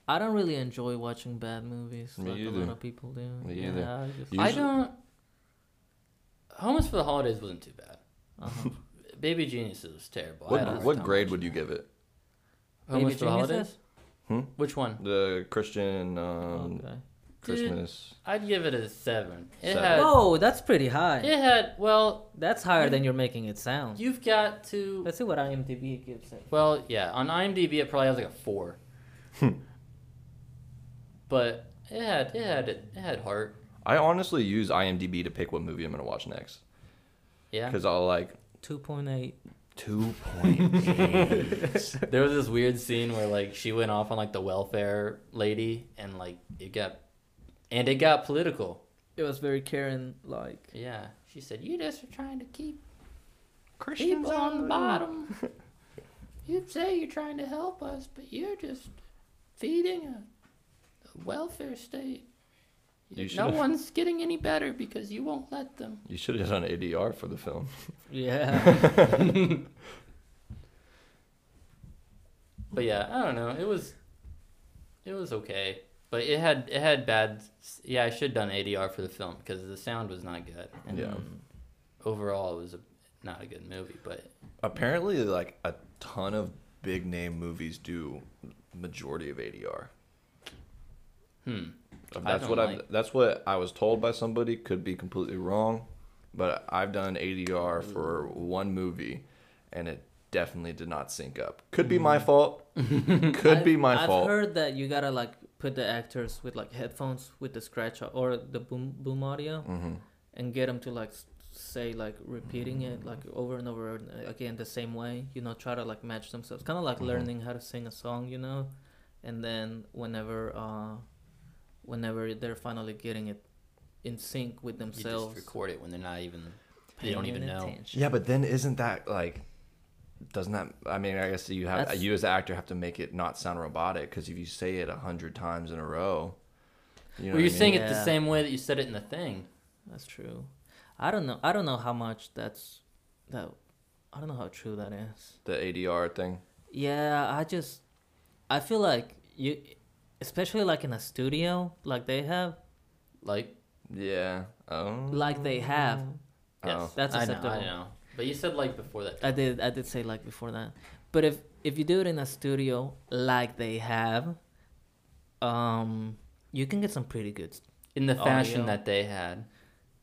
I don't really enjoy watching bad movies Me like a lot of people do. Me yeah, either. I just, You- I don't. Homeless for the Holidays wasn't too bad. uh-huh. Baby Geniuses was terrible. I What had a hard what time grade watching would you give it? Homeless Baby for the Holidays? Hmm? Which one? The Christian um, okay. Christmas. I'd give it a seven. It Seven. had. Whoa, that's pretty high. It had. Well, That's higher You- than you're making it sound. you've got to. Let's see what IMDb gives it. Well, yeah. On IMDb, it probably has like a four. but it had. It had. It had heart. I honestly use IMDb to pick what movie I'm gonna watch next Yeah. because I'll like 2.8. two point eight. There was this weird scene where like she went off on like the welfare lady, and like it got, and it got political. It was very Karen like. Yeah. She said, "You just are trying to keep Christians people on the bottom. you say you're trying to help us, but you're just feeding a, a welfare state. You no should've- one's getting any better because you won't let them. You should have done ADR for the film. Yeah. But yeah, I don't know. It was, it was okay, but it had it had bad. Yeah, I should have done ADR for the film because the sound was not good. And Yeah. Overall, it was a, not a good movie, but Apparently, like a ton of big name movies do majority of ADR. Hmm. That's what I that's what I was told by somebody. Could be completely wrong, but I've done ADR for one movie, and it definitely did not sync up. Could be my fault. Could be I've- my I've heard that you gotta like put the actors with like headphones with the scratch or the boom boom audio hmm and get them to like say like repeating it like over and over uh, again the same way. You know, try to like match themselves. Kind of like Mhm. learning how to sing a song. You know, and then whenever uh, whenever they're finally getting it in sync with You just themselves. record it when they're not even. They don't even any know. attention. Yeah, but then isn't that like? Doesn't that? I mean, I guess you have That's- you as the actor have to make it not sound robotic because if you say it a hundred times in a row, you know well, you're what I saying mean? it the same way that you said it in the thing. That's true. I don't know. I don't know how much that's that. I don't know how true that is. the ADR thing. Yeah, I just I feel like you, especially like in a studio, like they have, Like Yeah. Oh. like they have. yes, Oh. That's I know, I acceptable. know. But you said like before that. I did. I did say like before that. But if if you do it in a studio like they have, um, you can get some pretty good in the fashion Audio. that they had.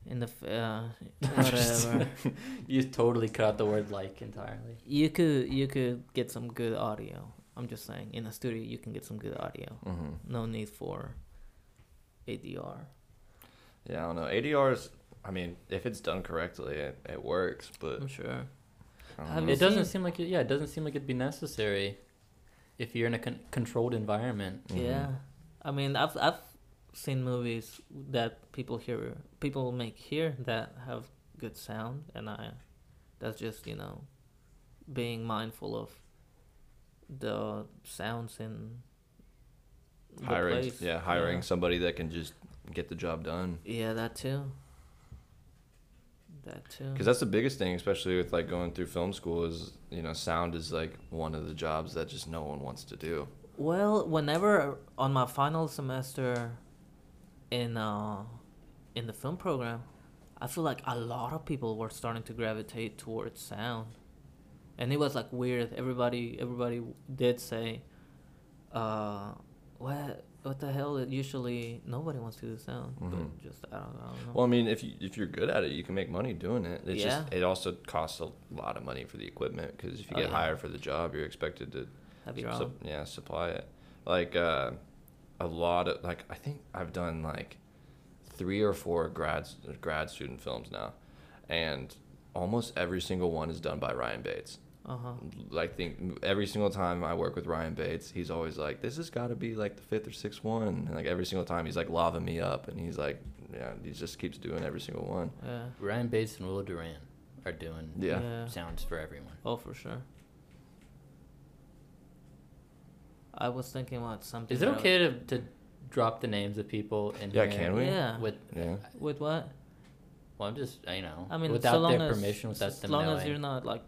in the f- uh, whatever. You totally cut out the word like entirely. you could you could get some good audio. I'm just saying, in a studio you can get some good audio. hmm No need for ADR. Yeah, I don't know. ADR is, I mean, if it's done correctly, it, it works. But I'm sure. I don't Have know. you It doesn't seem like it, yeah, it doesn't seem like it'd be necessary if you're in a con- controlled environment. Mhm. Yeah, I mean, I've I've seen movies that people hear people make here that have good sound, and I that's just you know being mindful of the sounds and the hiring. place. Yeah, hiring somebody that can just get the job done. Yeah, that too. That too. Because that's the biggest thing, especially with like going through film school, is you know, sound is like one of the jobs that just no one wants to do. Well, whenever on my final semester in uh in the film program, I feel like a lot of people were starting to gravitate towards sound. And it was like weird. Everybody everybody did say uh what what the hell usually nobody wants to do sound, Mhm. but just I don't, I don't know. Well, I mean, if you if you're good at it, you can make money doing it. It's just Yeah. it also costs a lot of money for the equipment because if you Oh, get yeah. hired for the job, you're expected to Have your own. yeah supply it. Like uh, a lot of like I think I've done like three or four grad grad student films now, and almost every single one is done by Ryan Bates. Uh-huh. Like think every single time I work with Ryan Bates, he's always like, "This has got to be like the fifth or sixth one." And like every single time, he's like laving me up, and he's like, "Yeah," he just keeps doing every single one. Yeah. Ryan Bates and Will Duran are doing Yeah. Yeah. sounds for everyone. Oh, for sure. I was thinking about something. Is it that I- okay to, to drop the names of people in Yeah, here can we? Yeah. With Yeah. With what? well, I'm just you know I mean, without so long their as, permission, without as them long knowing. as you're not like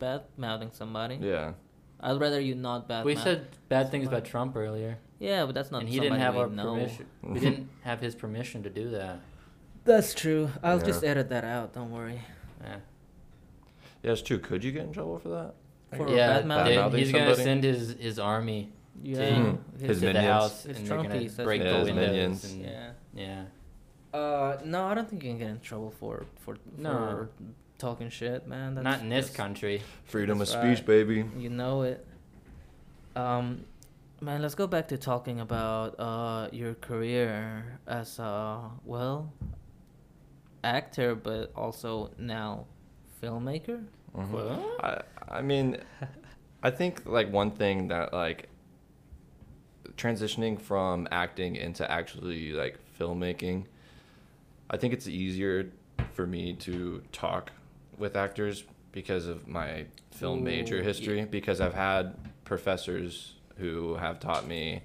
bad mouthing somebody. Yeah. I'd rather you not bad. we said bad things about. Trump earlier, Yeah, but that's not. and he didn't have our know. permission. we didn't have his permission to do that. That's true. I'll Yeah. just edit that out. Don't worry. Yeah, Yeah, it's true. Could you get in trouble for that? For yeah. bad mouthing? they- Bad-mouthing he's gonna send his his army Yeah. to, Mhm. to His the house, His and they're gonna break what Yeah, the windows. And, Yeah. yeah. Uh, no, I don't think you can get in trouble for for, No. For talking shit, man. That's Not in this just- country. Freedom That's of speech, baby. You know it. Um, man, let's go back to talking about uh your career as a well actor, but also now filmmaker. Mhm. What? I I mean, I think like one thing that like transitioning from acting into actually like filmmaking, I think it's easier for me to talk with actors because of my film major history yeah. because I've had professors who have taught me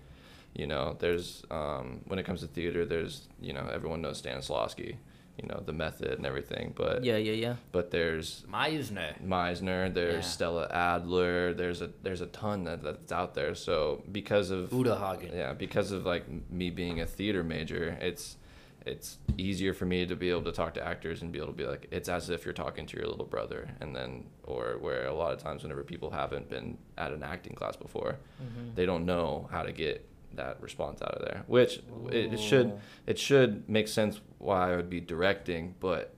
you know there's um, when it comes to theater there's you know everyone knows Stanislavski you know the method and everything but Yeah, yeah, yeah. but there's Meisner. Meisner, there's Yeah. Stella Adler, there's a there's a ton that, that's out there. So because of Uta Hagen. yeah, because of like me being a theater major, it's it's easier for me to be able to talk to actors and be able to be like it's as if you're talking to your little brother and then or where a lot of times whenever people haven't been at an acting class before, Mhm. they don't know how to get that response out of there. Which it, it should it should make sense why I would be directing, but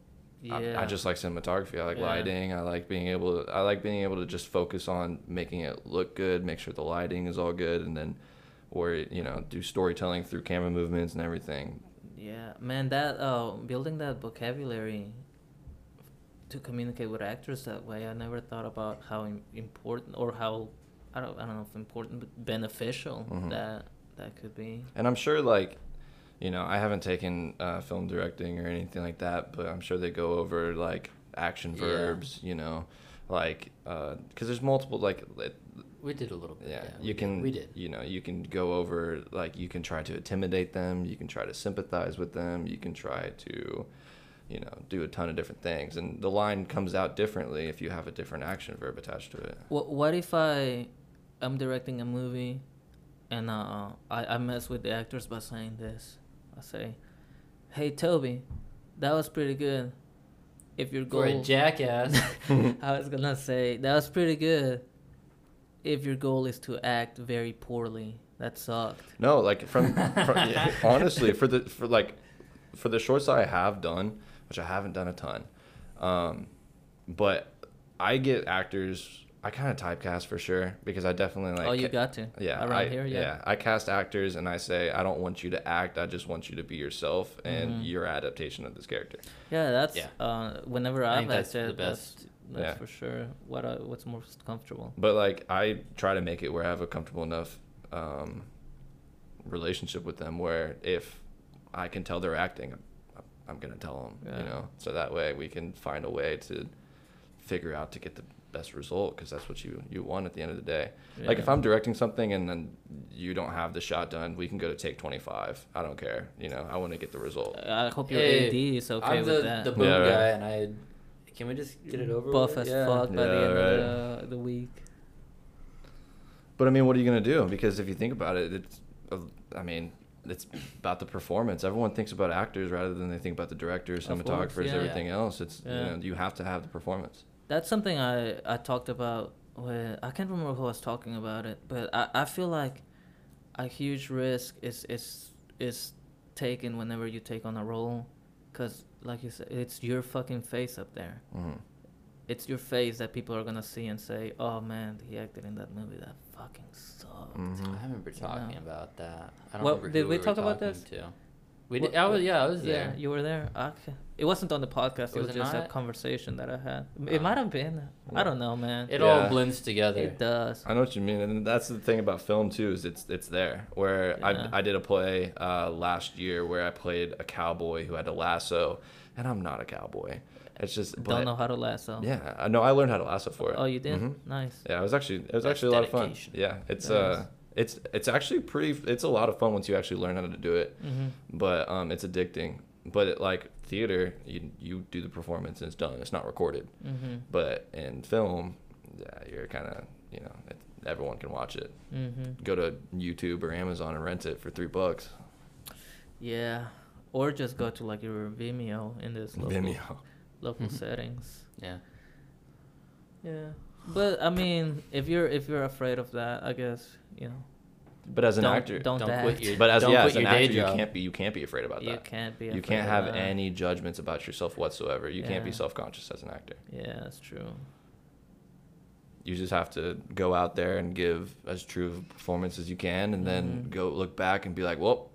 I, I just like cinematography. I like Yeah. lighting. I like being able to. I like being able to just focus on making it look good, make sure the lighting is all good, and then, or you know, do storytelling through camera movements and everything. Yeah, man, that uh, building that vocabulary to communicate with actors that way, I never thought about how im- important or how I don't I don't know if important but beneficial Mhm. that that could be. And I'm sure, like, you know, I haven't taken uh, film directing or anything like that, but I'm sure they go over like action Yeah. verbs. You know, like because there's multiple like. It, We did a little bit. yeah, we you did. can We did. you know you can go over like you can try to intimidate them you can try to sympathize with them you can try to you know do a ton of different things and the line comes out differently if you have a different action verb attached to it What what if I I'm directing a movie and uh I, I mess with the actors by saying this. I say, Hey Toby, that was pretty good. If your goal For a jackass. I was gonna say that was pretty good. If your goal is to act very poorly, that sucked. no like from, from yeah, honestly for the for like for the shorts i have done which i haven't done a ton um but i get actors i kind of typecast for sure because i definitely like oh, you ca- got to. Yeah, Around I, here, yeah. I cast actors and I say I don't want you to act. I just want you to be yourself and Mhm. your adaptation of this character. Yeah, that's Yeah. uh whenever I I've think that's the acted, that's best. That's Yeah. for sure. What I, what's most comfortable. But like I try to make it where I have a comfortable enough um, relationship with them where if I can tell they're acting, I'm, I'm gonna tell them. Yeah. You know, so that way we can find a way to figure out to get the best result because that's what you you want at the end of the day. Like if I'm directing something and then you don't have the shot done, we can go to take 25. I don't care. You know, I want to get the result. I hope your Hey, AD is okay I'm with the, that. the boom Yeah, right. guy, and I. Can we just get it over Buff with? as fuck by the Yeah, end right. of the, the week. But I mean, what are you gonna do? Because if you think about it, it's, uh, I mean, it's about the performance. Everyone thinks about actors rather than they think about the directors, Of course, cinematographers, yeah. everything else. It's Yeah. you know, you have to have the performance. That's something I I talked about with I can't remember who I was talking about it, but I, I feel like a huge risk is is is taken whenever you take on a role, cause like you said, it's your fucking face up there. hmm It's your face that people are gonna see and say, "Oh man, he acted in that movie. That fucking sucked." hmm I remember talking Yeah. about that. I don't What- remember did who we were talk about talking this? To. We What- did. I was. Yeah, I was Yeah, there. you were there. Okay. It wasn't on the podcast. It Was was, it just a conversation that I had. It Oh. might have been. I don't know, man. It Yeah. all blends together. It does. I know what you mean, and that's the thing about film too is it's it's there. Where Yeah. I I did a play uh, last year where I played a cowboy who had a lasso, and I'm not a cowboy. It's just don't know how to lasso. Yeah, I know. I learned how to lasso for it. Oh, you did? Mhm. Nice. Yeah, it was actually it was That's actually a lot of fun. Yeah, it's Nice. uh it's it's actually pretty it's a lot of fun once you actually learn how to do it. Mm-hmm. But um it's addicting. But it, like theater, you you do the performance and it's done. It's not recorded. Mm-hmm. But in film, yeah, you're kind of, you know, it, everyone can watch it. Mm-hmm. Go to YouTube or Amazon and rent it for 3 bucks. Yeah. Or just go to like your Vimeo in this local, Vimeo. local settings. Yeah. Yeah. But I mean, if you're if you're afraid of that, I guess you know, But as an don't, actor, don't, Don't act. quit your- but as Don't yeah, quit as an your actor, you can't be you can't be afraid about that. you can't be. You can't have that. any judgments about yourself whatsoever. You can't be self conscious as an actor. Yeah, that's true. You just have to go out there and give as true of a performance as you can, and then Mhm. go look back and be like, "Well,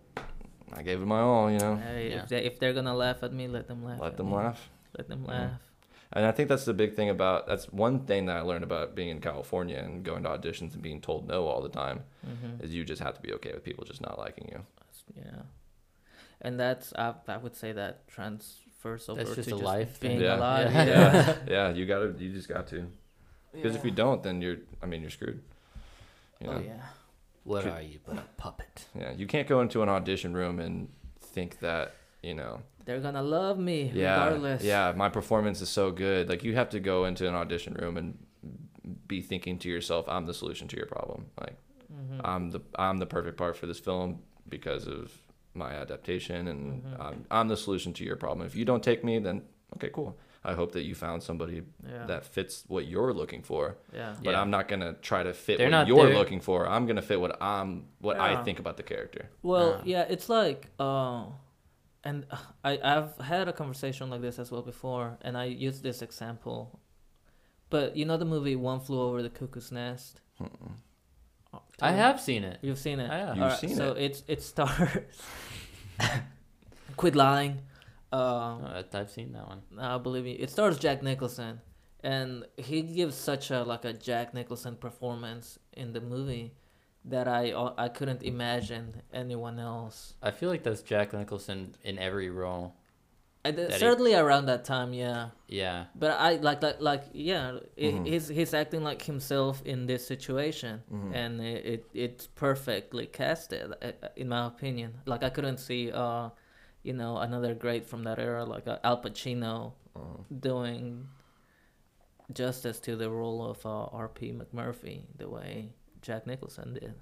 I gave it my all," you know. Hey, Yeah. if they if they're gonna laugh at me, let them laugh. Let at them me. laugh. Let them Yeah. laugh. And I think that's the big thing about that's one thing that I learned about being in California and going to auditions and being told no all the time hmm is you just have to be okay with people just not liking you. Yeah, and that's I I would say that transfers over That's just to a just life being Yeah. alive. Yeah. Yeah. Yeah, yeah, you gotta, you just got to, because if you don't, then you're, I mean, you're screwed. You know? Oh yeah. What Could- are you but a puppet? Yeah, you can't go into an audition room and think that you know. They're gonna love me Yeah, regardless. yeah, my performance is so good. Like you have to go into an audition room and be thinking to yourself, "I'm the solution to your problem." Like hmm I'm the I'm the perfect part for this film because of my adaptation, and Mhm. I'm, I'm the solution to your problem. If you don't take me, then okay, cool. I hope that you found somebody yeah. that fits what you're looking for. yeah. But Yeah. I'm not gonna try to fit They're what not you're there- looking for. I'm gonna fit what I'm what Yeah. I think about the character. Well, yeah, it's like, uh, and I I've had a conversation like this as well before, and I used this example. But you know the movie One Flew Over the Cuckoo's Nest. Mm-mm. I have seen it. You've seen it. I have. You've Alright, seen so it. it's it stars. Quit lying. Um, Uh, I've seen that one. I believe me. It stars Jack Nicholson, and he gives such a like a Jack Nicholson performance in the movie that I uh, I couldn't imagine anyone else. I feel like that's Jack Nicholson in every role. I, th- That he- certainly around that time, yeah. Yeah. But I like like like yeah, it, Mhm. he's he's acting like himself in this situation, Mhm. and it, it it's perfectly casted uh, in my opinion. Like I couldn't see uh, you know, another great from that era like uh, Al Pacino Uh, doing justice to the role of uh, R.P. McMurphy the way Jack Nicholson did.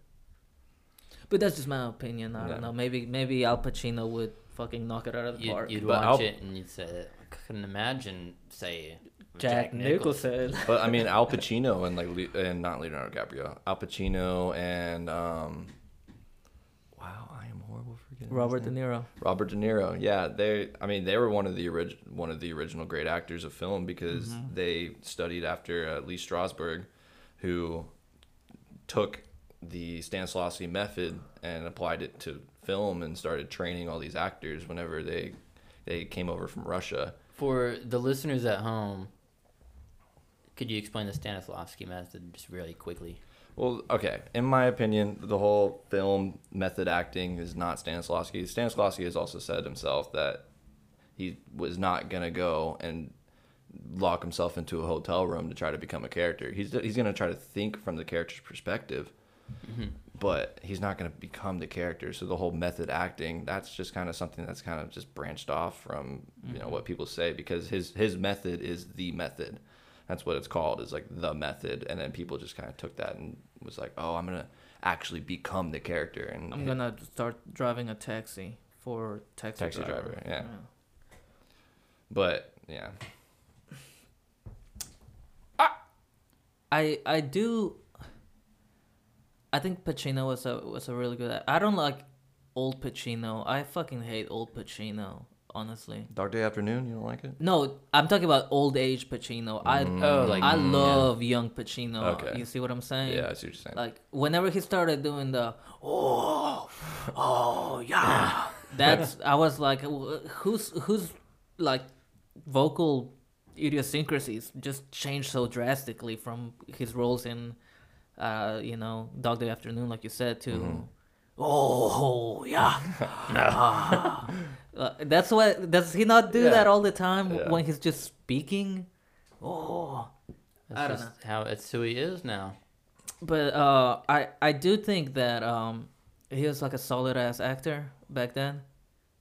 But that's just my opinion. I Yeah. don't know. Maybe maybe Al Pacino would fucking knock it out of the You'd, park. you'd But watch I'll- it and you'd say, I couldn't imagine, say, Jack, Nicholson. but I mean, Al Pacino and like Le- and not Leonardo DiCaprio, Al Pacino and um, wow, I am horrible for getting Robert De. Niro. Robert De Niro. Yeah, they. I mean, they were one of the orig- one of the original great actors of film because Mhm. they studied after uh, Lee Strasberg, who took the Stanislavski method and applied it to film and started training all these actors whenever they they came over from Russia. For the listeners at home, could you explain the Stanislavski method just really quickly? Well, okay. In my opinion, the whole film method acting is not Stanislavski. Stanislavski has also said himself that he was not gonna go and lock himself into a hotel room to try to become a character. He's he's gonna try to think from the character's perspective, Mm-hmm. but he's not gonna become the character. So the whole method acting, that's just kind of something that's kind of just branched off from you know Mhm. what people say because his his method is the method. That's what it's called. Is like the method, and then people just kind of took that and was like, "Oh, I'm gonna actually become the character." And I'm gonna start driving a taxi for taxi, Taxi driver. driver, yeah. but yeah, I I do. I think Pacino was a was a really good. I don't like old Pacino. I fucking hate old Pacino. Honestly, Dog Day Afternoon. You don't like it? no, I'm talking about old age Pacino. I Mm. Oh, like- I Mm, yeah. love young Pacino. Okay. You see what I'm saying? Yeah, I see what you're saying. Like whenever he started doing the oh oh yeah, that's I was like, who's who's like vocal idiosyncrasies just changed so drastically from his roles in, uh, you know, Dog Day Afternoon, like you said, to. Mhm. Oh yeah, Ah. Uh, that's what does he not do Yeah. that all the time Yeah. when he's just speaking? Oh, That's I don't just how it's who he is now. But uh, I I do think that um, he was like a solid ass actor back then,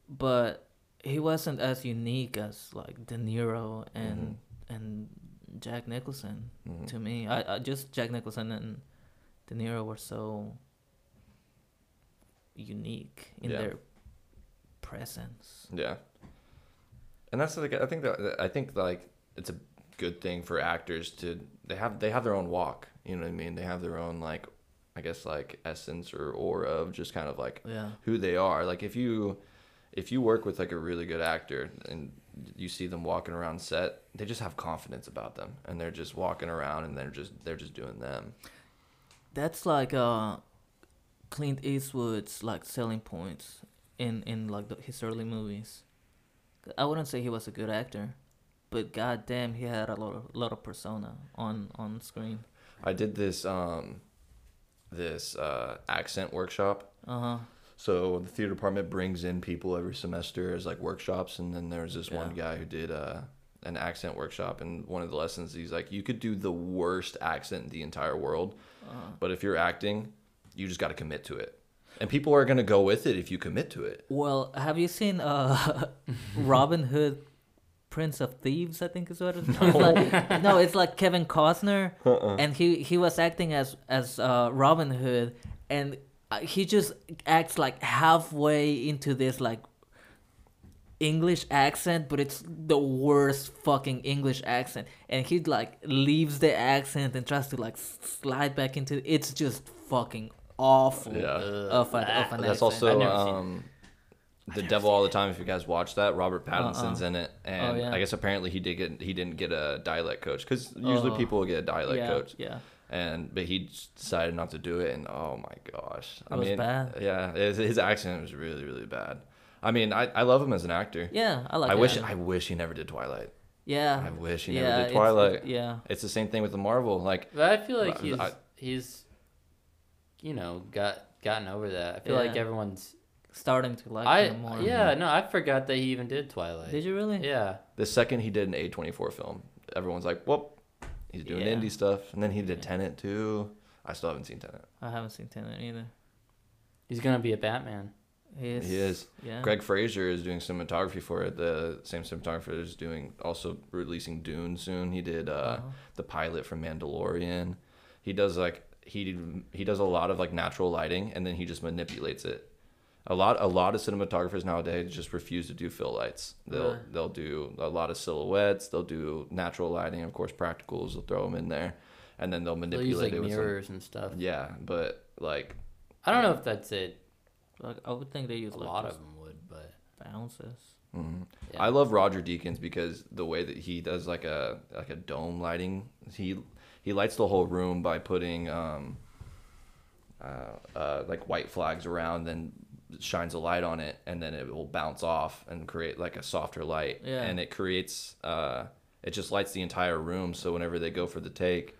but he wasn't as unique as like De Niro and and Jack Nicholson Mhm. to me. I, I just Jack Nicholson and De Niro were so unique in Yeah. their presence. Yeah. And that's like I think that I think like it's a good thing for actors to they have they have their own walk. You know what I mean? They have their own like I guess like essence or aura of just kind of like Yeah. who they are. Like if you if you work with like a really good actor and you see them walking around set, they just have confidence about them and they're just walking around and they're just they're just doing them. That's like uh, Clint Eastwood's like selling points in in like the, his early movies. I wouldn't say he was a good actor, but goddamn, he had a lot of lot of persona on on screen. I did this um this uh accent workshop. Uh huh. So the theater department brings in people every semester as like workshops and then there's this one guy who did uh an accent workshop and one of the lessons he's like you could do the worst accent in the entire world Uh-huh. but if you're acting you just got to commit to it and people are going to go with it if you commit to it Well, have you seen uh, Robin Hood, Prince of Thieves? I think is what. It's like, no, it's like Kevin Costner, and he he was acting as as uh, Robin Hood, and uh, he just acts like halfway into this like English accent, but it's the worst fucking English accent, and he like leaves the accent and tries to like slide back into. it. It's just fucking awful. Yeah. Of, an, of an that's accent. also I've never seen um the devil all the time if you guys watch that robert pattinson's Uh-uh. in it and yeah. i guess apparently he did get he didn't get a dialect coach because usually Oh. people will get a dialect yeah, coach Yeah. And but he decided not to do it and oh my gosh i It was mean bad. yeah his, his accent was really really bad i mean i, I love him as an actor Yeah, I like. i wish i wish he never did twilight Yeah. i wish he yeah, never did it's- twilight yeah. it's the same thing with the marvel like But I feel like he's I- he's, you know, got gotten over that. I feel like everyone's. Starting to like I him more. yeah no I forgot that he even did Twilight. Did you really? Yeah. the second he did an a24 film everyone's like whoop he's doing Yeah. indie stuff and then he did Yeah. tenet too i still haven't seen Tenet. I haven't seen Tenet either. He's gonna be a Batman. He is. He is. Yeah. Greig Fraser is doing cinematography for it. The same cinematographer is doing also releasing Dune soon. He did uh, Uh-huh. the pilot from Mandalorian. He does like he he does a lot of like natural lighting and then he just manipulates it. A lot a lot of cinematographers nowadays just refuse to do fill lights. They'll Right. they'll do a lot of silhouettes. They'll do natural lighting, of course, practicals. They'll throw them in there, and then they'll They'll manipulate use like it with some, mirrors and stuff. yeah. But like I don't know if that's it. Like I would think they use A lot of them would, but bounces. mhm. yeah. I love Roger Deakins because the way that he does like a like a dome lighting, he he lights the whole room by putting um uh, uh like white flags around, then shines a light on it, and then it will bounce off and create like a softer light, Yeah. and it creates uh it just lights the entire room. So whenever they go for the take,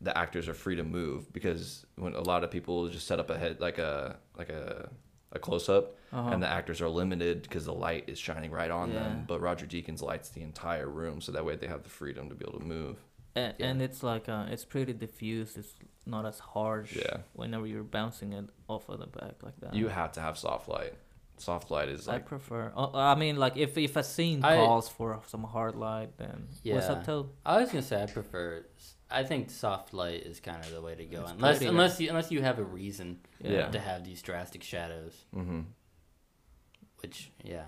the actors are free to move because when a lot of people just set up a head like a like a a close up Uh-huh. and the actors are limited because the light is shining right on Yeah. them. But Roger Deakins lights the entire room so that way they have the freedom to be able to move. And, Yeah. and it's like uh, it's pretty diffused. It's not as harsh. Yeah. Whenever you're bouncing it off of the back like that. You have to have soft light. Soft light is I prefer. Uh, I mean, like if if a scene I- calls for some hard light, then what's up, Yeah. Toad? I was gonna say I prefer. I think soft light is kind of the way to go, It's unless prettier. unless you unless you have a reason Yeah. to have these drastic shadows, hmm which yeah.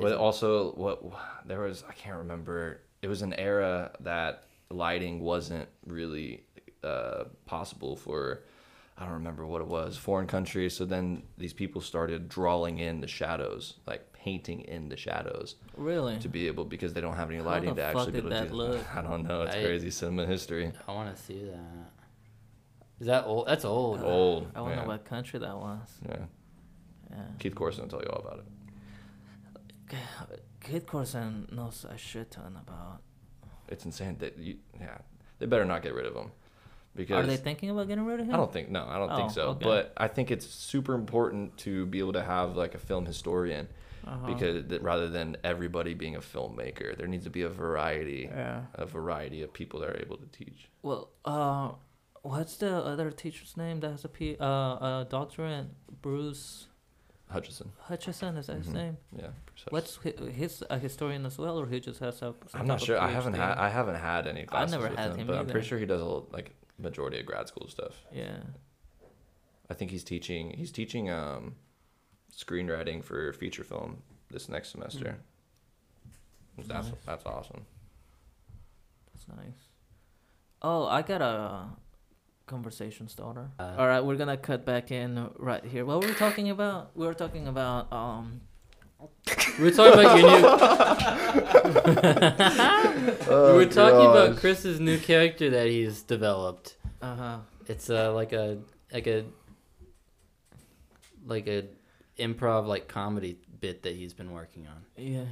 But also, what there was, I can't remember. It was an era that lighting wasn't really uh, possible for. I don't remember what it was. Foreign countries. So then these people started drawing in the shadows, like painting in the shadows, Really? to be able because they don't have any lighting to actually be able to do. look? I don't know. It's I- crazy cinema history. I want to see that. Is that old? That's old. Old. I wonder yeah. what country that was. Yeah. Yeah. Keith Corson will tell you all about it. Keith Corson knows a shit ton about. It's insane that you. Yeah, they better not get rid of him. Because Are they thinking about getting rid of him? I don't think no, I don't think Oh, so. okay. But I think it's super important to be able to have like a film historian Uh-huh. because th- rather than everybody being a filmmaker, there needs to be a variety, Yeah. a variety of people that are able to teach. Well, uh, what's the other teacher's name that has a P, uh, a doctorate? Bruce Hutchison, Hutchison is that his Mhm. name? yeah. precisely. What's his a historian as well, or he just has a? I'm not sure. I haven't had I haven't had any classes I never with had him, him but I'm pretty sure he does a like majority of grad school stuff. Yeah. I think he's teaching he's teaching um screenwriting for feature film this next semester. That's Nice. that's awesome. That's nice. Oh, I got a conversation starter. Uh, All right, we're gonna cut back in right here. What were we talking about? We were talking about um. we were talking about your new. oh, we were talking gosh. about Chris's new character that he's developed. Uh huh. It's uh like a like a like a improv like comedy bit that he's been working on. Yeah.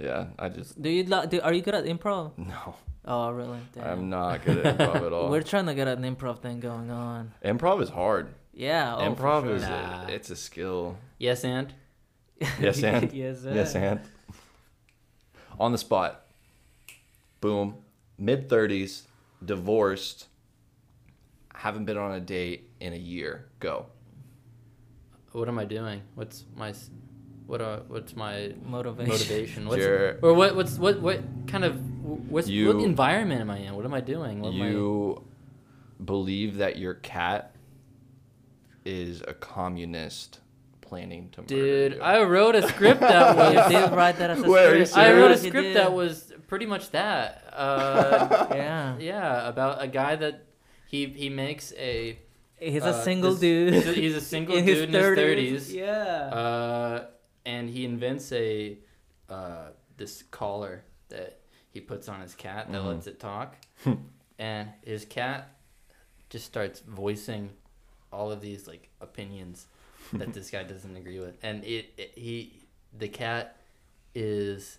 Yeah, I just. Do you do, Are you good at improv? No. Oh really? Damn. I'm not good at improv at all. We're trying to get an improv thing going on. Improv is hard. Yeah. Oh, improv sure. is nah. a, it's a skill. Yes and. Yes and. yes and. Yes and. On the spot. Boom. Mid thirties, divorced. Haven't been on a date in a year. Go. What am I doing? What's my what uh what's my motivation? Motivation. What's, or what what's what what kind of what's you, what environment am I in? What am I doing? What you I... believe that your cat is a communist planning to Dude, you. I wrote a script that was. did write that as a Wait, script. I wrote a script that was pretty much that. Uh, yeah. Yeah, about a guy that he he makes a. He's uh, a single this, dude. He's a, he's a single in dude his in his thirties. Yeah. Uh, and he invents a uh, this collar that he puts on his cat that mm-hmm. lets it talk, and his cat just starts voicing all of these like opinions that this guy doesn't agree with, and it, it he the cat is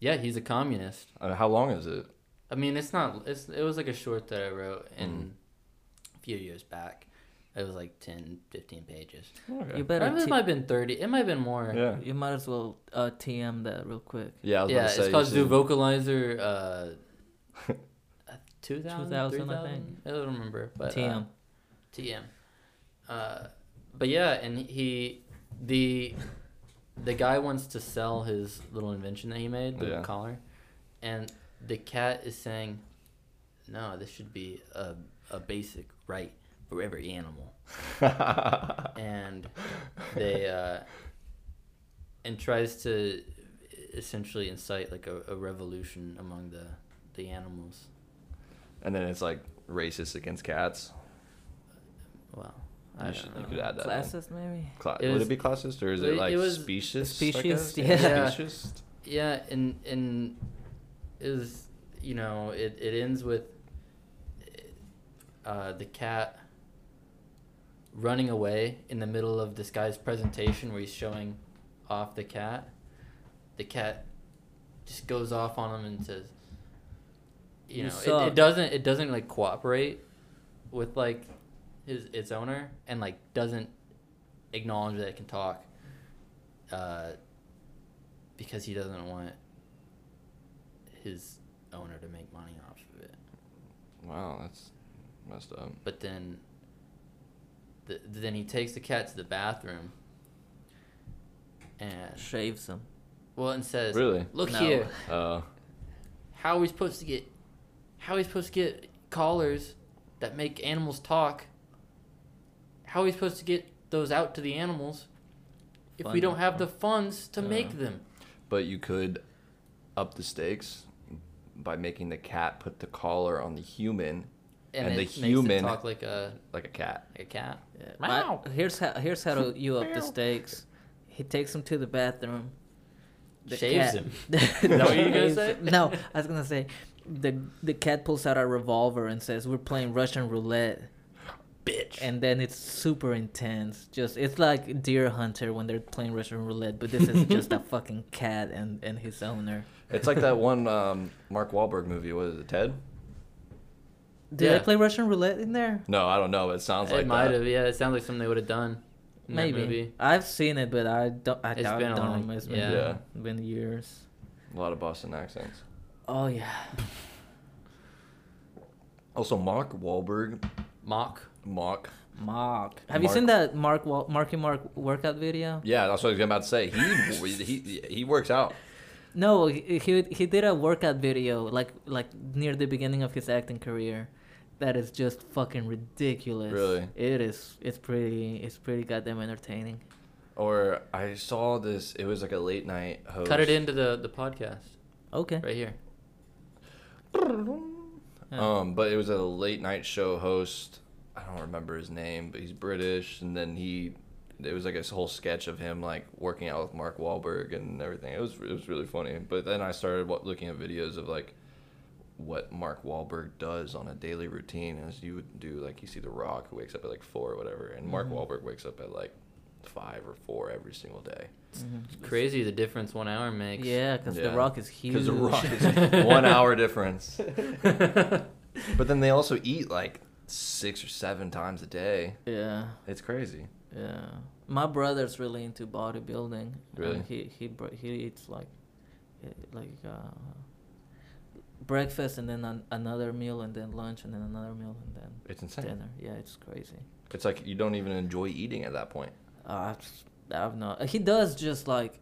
yeah he's a communist. Uh, how long is it? I mean, it's not. It's it was like a short that I wrote in mm. a few years back. It was like 10, 15 pages. Okay. You better. It t- might have been thirty. It might have been more. Yeah. You might as well uh, TM that real quick. Yeah. yeah. It's say, called Zoo Vocalizer. Uh, 2000, 2000 I think. I don't remember, but TM. Uh, TM. Uh, but yeah, and he, the, the guy wants to sell his little invention that he made, the yeah. collar, and the cat is saying, "No, this should be a a basic right." For every animal. and they uh, and tries to essentially incite like a, a revolution among the the animals. And then it's like racist against cats. Well, I should, you could add that. Classist, maybe. Cla- it would it be classist or is it, it like it was specious? Specious, yeah. yeah. Specious. Yeah, and and is you know it it ends with uh, the cat running away in the middle of this guy's presentation where he's showing off the cat. The cat just goes off on him and says, you, you know, it, it, doesn't it doesn't like cooperate with like his its owner and like doesn't acknowledge that it can talk, uh, because he doesn't want his owner to make money off of it. Wow, that's messed up. But then the, then he takes the cat to the bathroom and shaves him. Well, and says, "Really? Look no. here. Uh, how are we supposed to get? How are we supposed to get collars that make animals talk? How are we supposed to get those out to the animals if Fun. we don't have the funds to uh, make them?" But you could up the stakes by making the cat put the collar on the human and, and the human talk like a like a cat. Like a cat. Yeah. Wow. here's how here's how to you up the stakes. He takes him to the bathroom. The Shaves cat, him. Is that what you gonna say? No, I was gonna say the the cat pulls out a revolver and says, "We're playing Russian roulette." Bitch. And then it's super intense. Just it's like Deer Hunter when they're playing Russian roulette, but this is just a fucking cat and and his owner. It's like that one um, Mark Wahlberg movie. What is it, Ted? Did yeah. they play Russian roulette in there? No, I don't know. It sounds it like it might have. Yeah, it sounds like something they would have done. Maybe I've seen it, but I don't. I it's doubt, been don't long, It's been, yeah. yeah, been years. A lot of Boston accents. Oh yeah. Oh, also, Mark Wahlberg. Mock. Mock. Mark. Have Mark. you seen that Mark Wal- Marky Mark workout video? Yeah, that's what I was about to say. He he he works out. No, he, he he did a workout video like like near the beginning of his acting career, that is just fucking ridiculous. Really? It is. It's pretty. It's pretty goddamn entertaining. Or I saw this. It was like a late night host. Cut it into the the podcast. Okay. Right here. Um, but it was a late night show host I don't remember his name, but he's British, and then he it was like a whole sketch of him like working out with Mark Wahlberg and everything. It was it was really funny. But then I started looking at videos of like what Mark Wahlberg does on a daily routine, as you would do. Like you see The Rock who wakes up at like four or whatever, and Mark mm-hmm. Wahlberg wakes up at like five or four every single day. Mm-hmm. It's crazy the difference one hour makes. Yeah, because yeah. The Rock is huge. Because The Rock is one hour difference. but then they also eat like six or seven times a day. Yeah. It's crazy. Yeah. My brother's really into bodybuilding. Really? he he he eats like eh, like uh, breakfast and then an, another meal and then lunch and then another meal and then it's insane. dinner. Yeah, it's crazy. It's like you don't even enjoy eating at that point. Uh, I've not. He does just like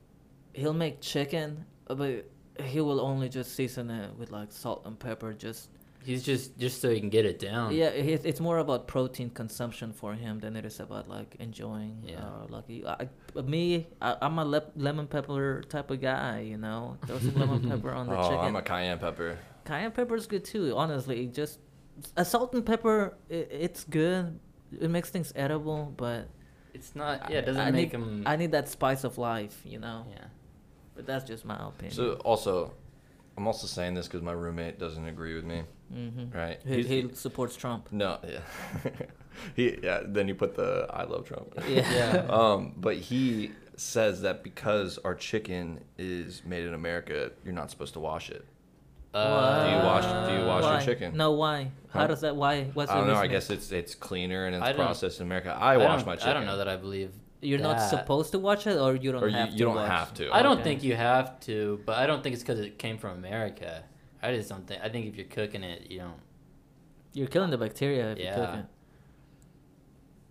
he'll make chicken, but he will only just season it with like salt and pepper just He's just just so he can get it down. Yeah, it's more about protein consumption for him than it is about like enjoying. Yeah. Uh, like I, me, I, am a le- lemon pepper type of guy. You know, throw some lemon pepper on the oh, chicken. I'm a cayenne pepper. Cayenne pepper is good too. Honestly, just a salt and pepper. It, it's good. It makes things edible, but it's not. Yeah, it doesn't I make need, them. I need that spice of life. You know. Yeah. But that's just my opinion. So also, I'm also saying this because my roommate doesn't agree with me. Mm-hmm. Right. He, he supports Trump. No, yeah. he yeah. Then you put the I love Trump. Yeah. yeah. Um, but he says that because our chicken is made in America, you're not supposed to wash it. Uh, do you wash? Do you wash why? your chicken? No, why? How huh? does that? Why? What's I don't know. I guess it's it's cleaner and it's processed in America. I, I wash my chicken. I don't know that I believe you're that. not supposed to watch it, or you don't or have you, to. You don't have to. I don't okay. think you have to, but I don't think it's because it came from America. I just don't think. I think if you're cooking it, you don't. You're killing the bacteria if yeah. you cook it.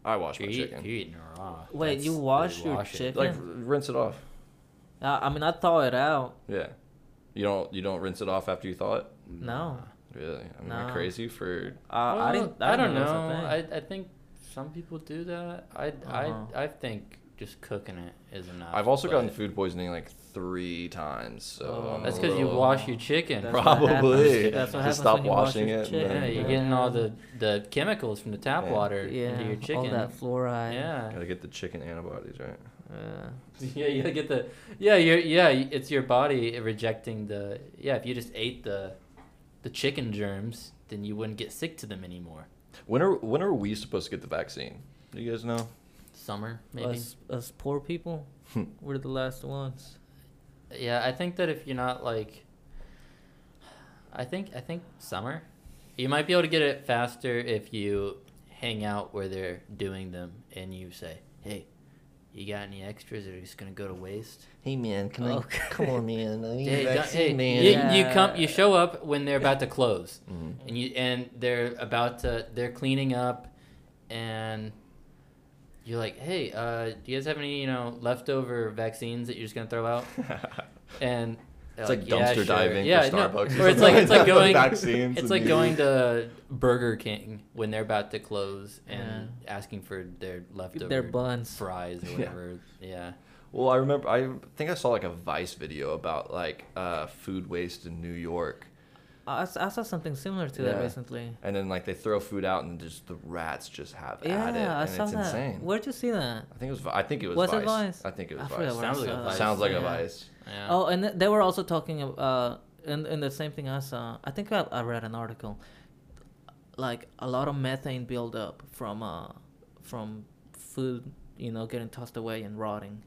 I wash you're my eat, chicken. You're eating raw. Wait, That's, you wash your wash chicken? Like rinse it off. Uh, I mean, I thaw it out. Yeah. You don't. You don't rinse it off after you thaw it. No. Really? I mean, no. crazy for. Uh, well, I didn't. I, I don't know. I I think some people do that. I uh-huh. I I think just cooking it is enough. I've also gotten food poisoning like three times. So oh, that's because you wash your chicken. That's Probably. That's what Just stop you washing it. Yeah, you're getting all the, the chemicals from the tap yeah. water yeah, into your chicken. All that fluoride. Yeah. Gotta get the chicken antibodies right. Yeah. Uh, yeah, you gotta get the. Yeah, you yeah. It's your body rejecting the. Yeah, if you just ate the, the chicken germs, then you wouldn't get sick to them anymore. When are when are we supposed to get the vaccine? Do you guys know? Summer, maybe. Us, us poor people, hmm. we're the last ones. Yeah, I think that if you're not like, I think I think summer, you might be able to get it faster if you hang out where they're doing them and you say, "Hey, you got any extras that are just gonna go to waste?" Hey man, come oh. on, come on man, hey, hey, man. You, yeah. you come, you show up when they're about to close, mm-hmm. and you and they're about to, they're cleaning up, and you're like, hey, uh, do you guys have any, you know, leftover vaccines that you're just gonna throw out? and it's like, like dumpster yeah, sure. diving yeah, for Starbucks. No, or it's like it's like going vaccines. It's like going to Burger King when they're about to close and yeah. asking for their leftover their buns, fries or whatever. yeah. yeah. Well, I remember. I think I saw like a Vice video about like uh, food waste in New York, I, I saw something similar to yeah. that recently. And then like they throw food out and just the rats just have yeah, at it. Yeah, I saw it's that. Insane. Where'd you see that? I think it was. I think it was. Was Vice. it Vice? I think it was I Vice. Sounds like a Vice. Sounds like yeah. a Vice. Yeah. Oh, and they were also talking uh, in in the same thing I saw. I think I, I read an article. Like a lot of methane buildup from uh from food, you know, getting tossed away and rotting.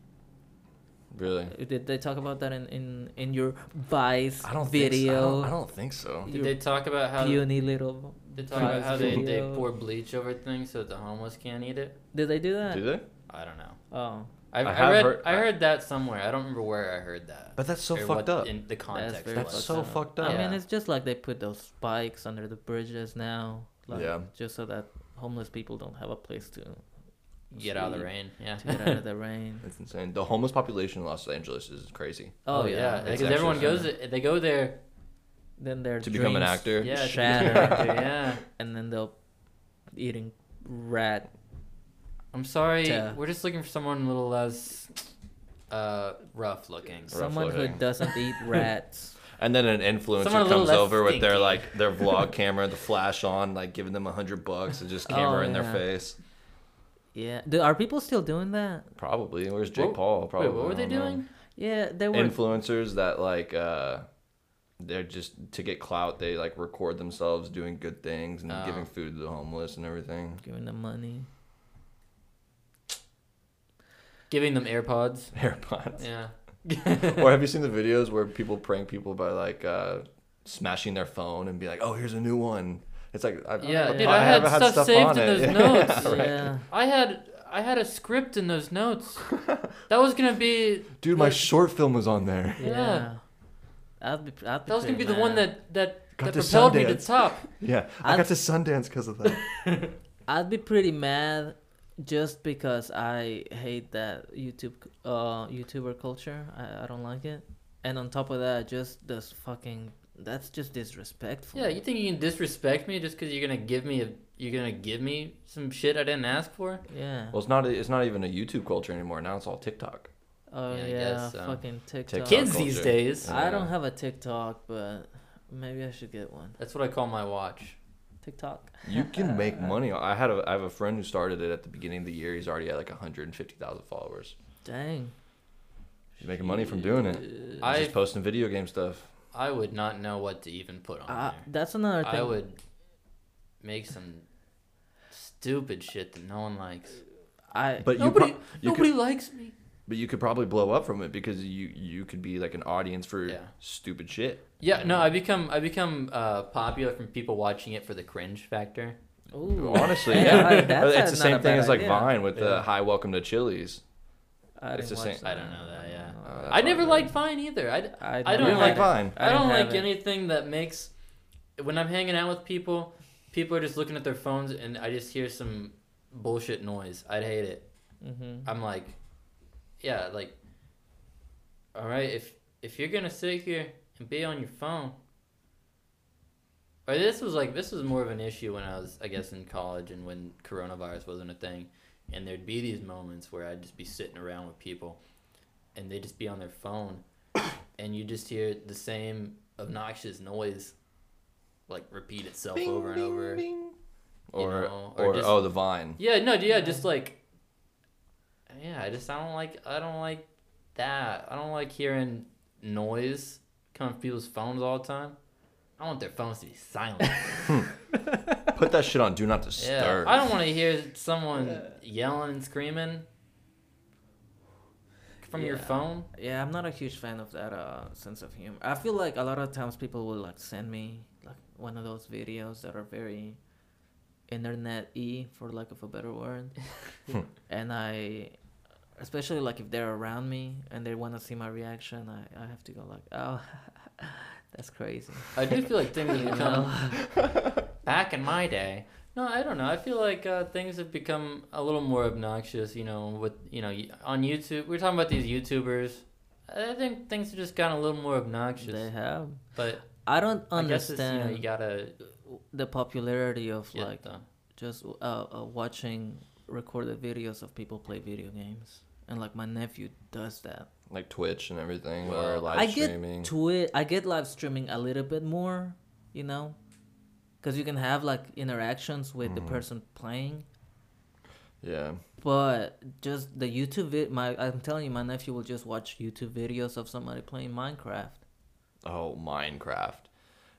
Really? Uh, did they talk about that in, in, in your Vice I don't video? Think so. I, don't, I don't think so. Did they talk about how puny little? They talk about how they, they pour bleach over things so that the homeless can't eat it. Did they do that? Did they? I don't know. Oh. I, I, I read heard, I heard that somewhere. I don't remember where I heard that. But that's so fucked up. In the context, that's, that's so up. fucked up. I mean, it's just like they put those spikes under the bridges now. Like, yeah. Just so that homeless people don't have a place to get out of the rain. Yeah, to get out of the rain. It's insane. The homeless population in Los Angeles is crazy. Oh, oh yeah, because yeah. everyone goes. They go there. Then they're to become an actor. Yeah, shattered. actor, yeah, and then they'll eating rat. I'm sorry, to... we're just looking for someone a little less uh, rough looking. Someone rough looking. who doesn't eat rats. And then an influencer Someone a little comes less over with their stinky. like their vlog camera, the flash on, like giving them a hundred bucks and just camera Oh, in their face. Yeah. Do, are people still doing that? Probably. Where's Jake What- Paul? Probably. Wait, what were I they don't know. doing? Yeah, they were. Influencers that like uh they're just to get clout. They like record themselves doing good things and Oh. giving food to the homeless and everything. giving them money. Giving them AirPods. AirPods. Yeah. or have you seen the videos where people prank people by like uh smashing their phone and be like, "Oh, here's a new one." It's like, I, Yeah, I, dude, I I had haven't stuff saved on in it. those Yeah, notes. right. Yeah. I had I had a script in those notes. That was gonna be Dude, my short film was on there. Yeah. Yeah. I'd be. I'd be that was gonna be pretty the one that that, Got that to propelled me to Sundance. top. Yeah, I I'd- got to Sundance because of that. I'd be pretty mad just because I hate that YouTube uh YouTuber culture. I, I don't like it. And on top of that, just this fucking that's just disrespectful. Yeah, you think you can disrespect me just because you're gonna give me a you're gonna give me some shit I didn't ask for? Yeah. well, it's not. It's not even a YouTube culture anymore. Now it's all TikTok. Oh Yeah, yeah, guess so. fucking TikTok. TikTok. Kids culture. these days. Yeah. I don't have a TikTok, but maybe I should get one. That's what I call my watch. TikTok. You can make money. I had a. I have a friend who started it at the beginning of the year. He's already at like 150,000 followers. Dang. He's making money from doing it. He's I just posting video game stuff. I would not know what to even put on Uh, there. that's another thing. I would make some stupid shit that no one likes. I But you, nobody pro- you nobody could, likes me. But you could probably blow up from it because you you could be like an audience for Yeah. stupid shit. Yeah, no, I become I become uh, popular from people watching it for the cringe factor. Ooh. Honestly, Yeah, yeah. That's it's a- the same thing as like idea. Vine with Yeah. the "Hi, welcome to Chili's." I it's the watch same- I don't know that, yeah. Uh, I never all liked. Vine either. I, I, I don't like like Vine. I don't didn't like have it. anything that makes when I'm hanging out with people, people are just looking at their phones and I just hear some bullshit noise. I'd hate it. Mm-hmm. I'm like, yeah, like, all right, if if you're gonna sit here and be on your phone, or this was like this was more of an issue when I was, I guess, in college and when coronavirus wasn't a thing, and there'd be these moments where I'd just be sitting around with people, and they'd just be on their phone, and you just hear the same obnoxious noise, like repeat itself over and over. Or know, or or, just- oh, the Vine. Yeah, no, yeah, just like yeah, I just I don't like I don't like that. I don't like hearing noise coming from people's phones all the time. I want their phones to be silent. Put that shit on. Do not disturb. yeah, disturb. I don't want to hear someone yelling and screaming from your phone. Yeah, I'm not a huge fan of that uh, sense of humor. I feel like a lot of times people will like send me like one of those videos that are very internet e for lack of a better word, and I, especially like if they're around me and they want to see my reaction, I, I have to go like, oh, that's crazy. I do feel like things have become back in my day. No, I don't know. I feel like uh, things have become a little more obnoxious. You know, with you know on YouTube, we are talking about these YouTubers. I think things have just gotten a little more obnoxious. they have. But I don't I guess you understand know you gotta the popularity of get like the just uh, uh, watching recorded videos of people play video games. And like my nephew does that. like Twitch and everything or Well, live I get streaming. Twitch. I get live streaming a little bit more, you know, because you can have like interactions with the Mhm. person playing. yeah. But just the YouTube vid, my I'm telling you, my nephew will just watch YouTube videos of somebody playing Minecraft. Oh, Minecraft.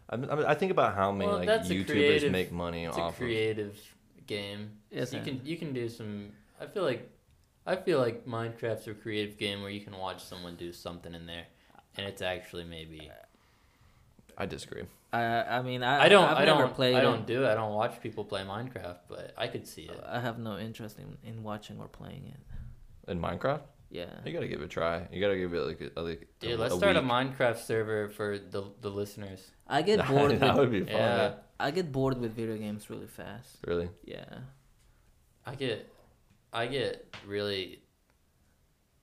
I, mean, I think about how many Well, like that's YouTubers creative- make money it's a off of. creative game. Yes, you can you can do some. I feel like I feel like Minecraft's a creative game where you can watch someone do something in there, and it's actually maybe. I disagree. I I mean I I don't. I've I never don't. played I don't do it. I don't watch people play Minecraft, but I could see it. I have no interest in, in watching or playing it. In Minecraft, Yeah. you gotta give it a try. You gotta give it like a, like a, Dude, let's a start a. Minecraft server for the the listeners. I get bored that with would be fun. Yeah, I get bored with video games really fast. Really? Yeah. I get, I get really,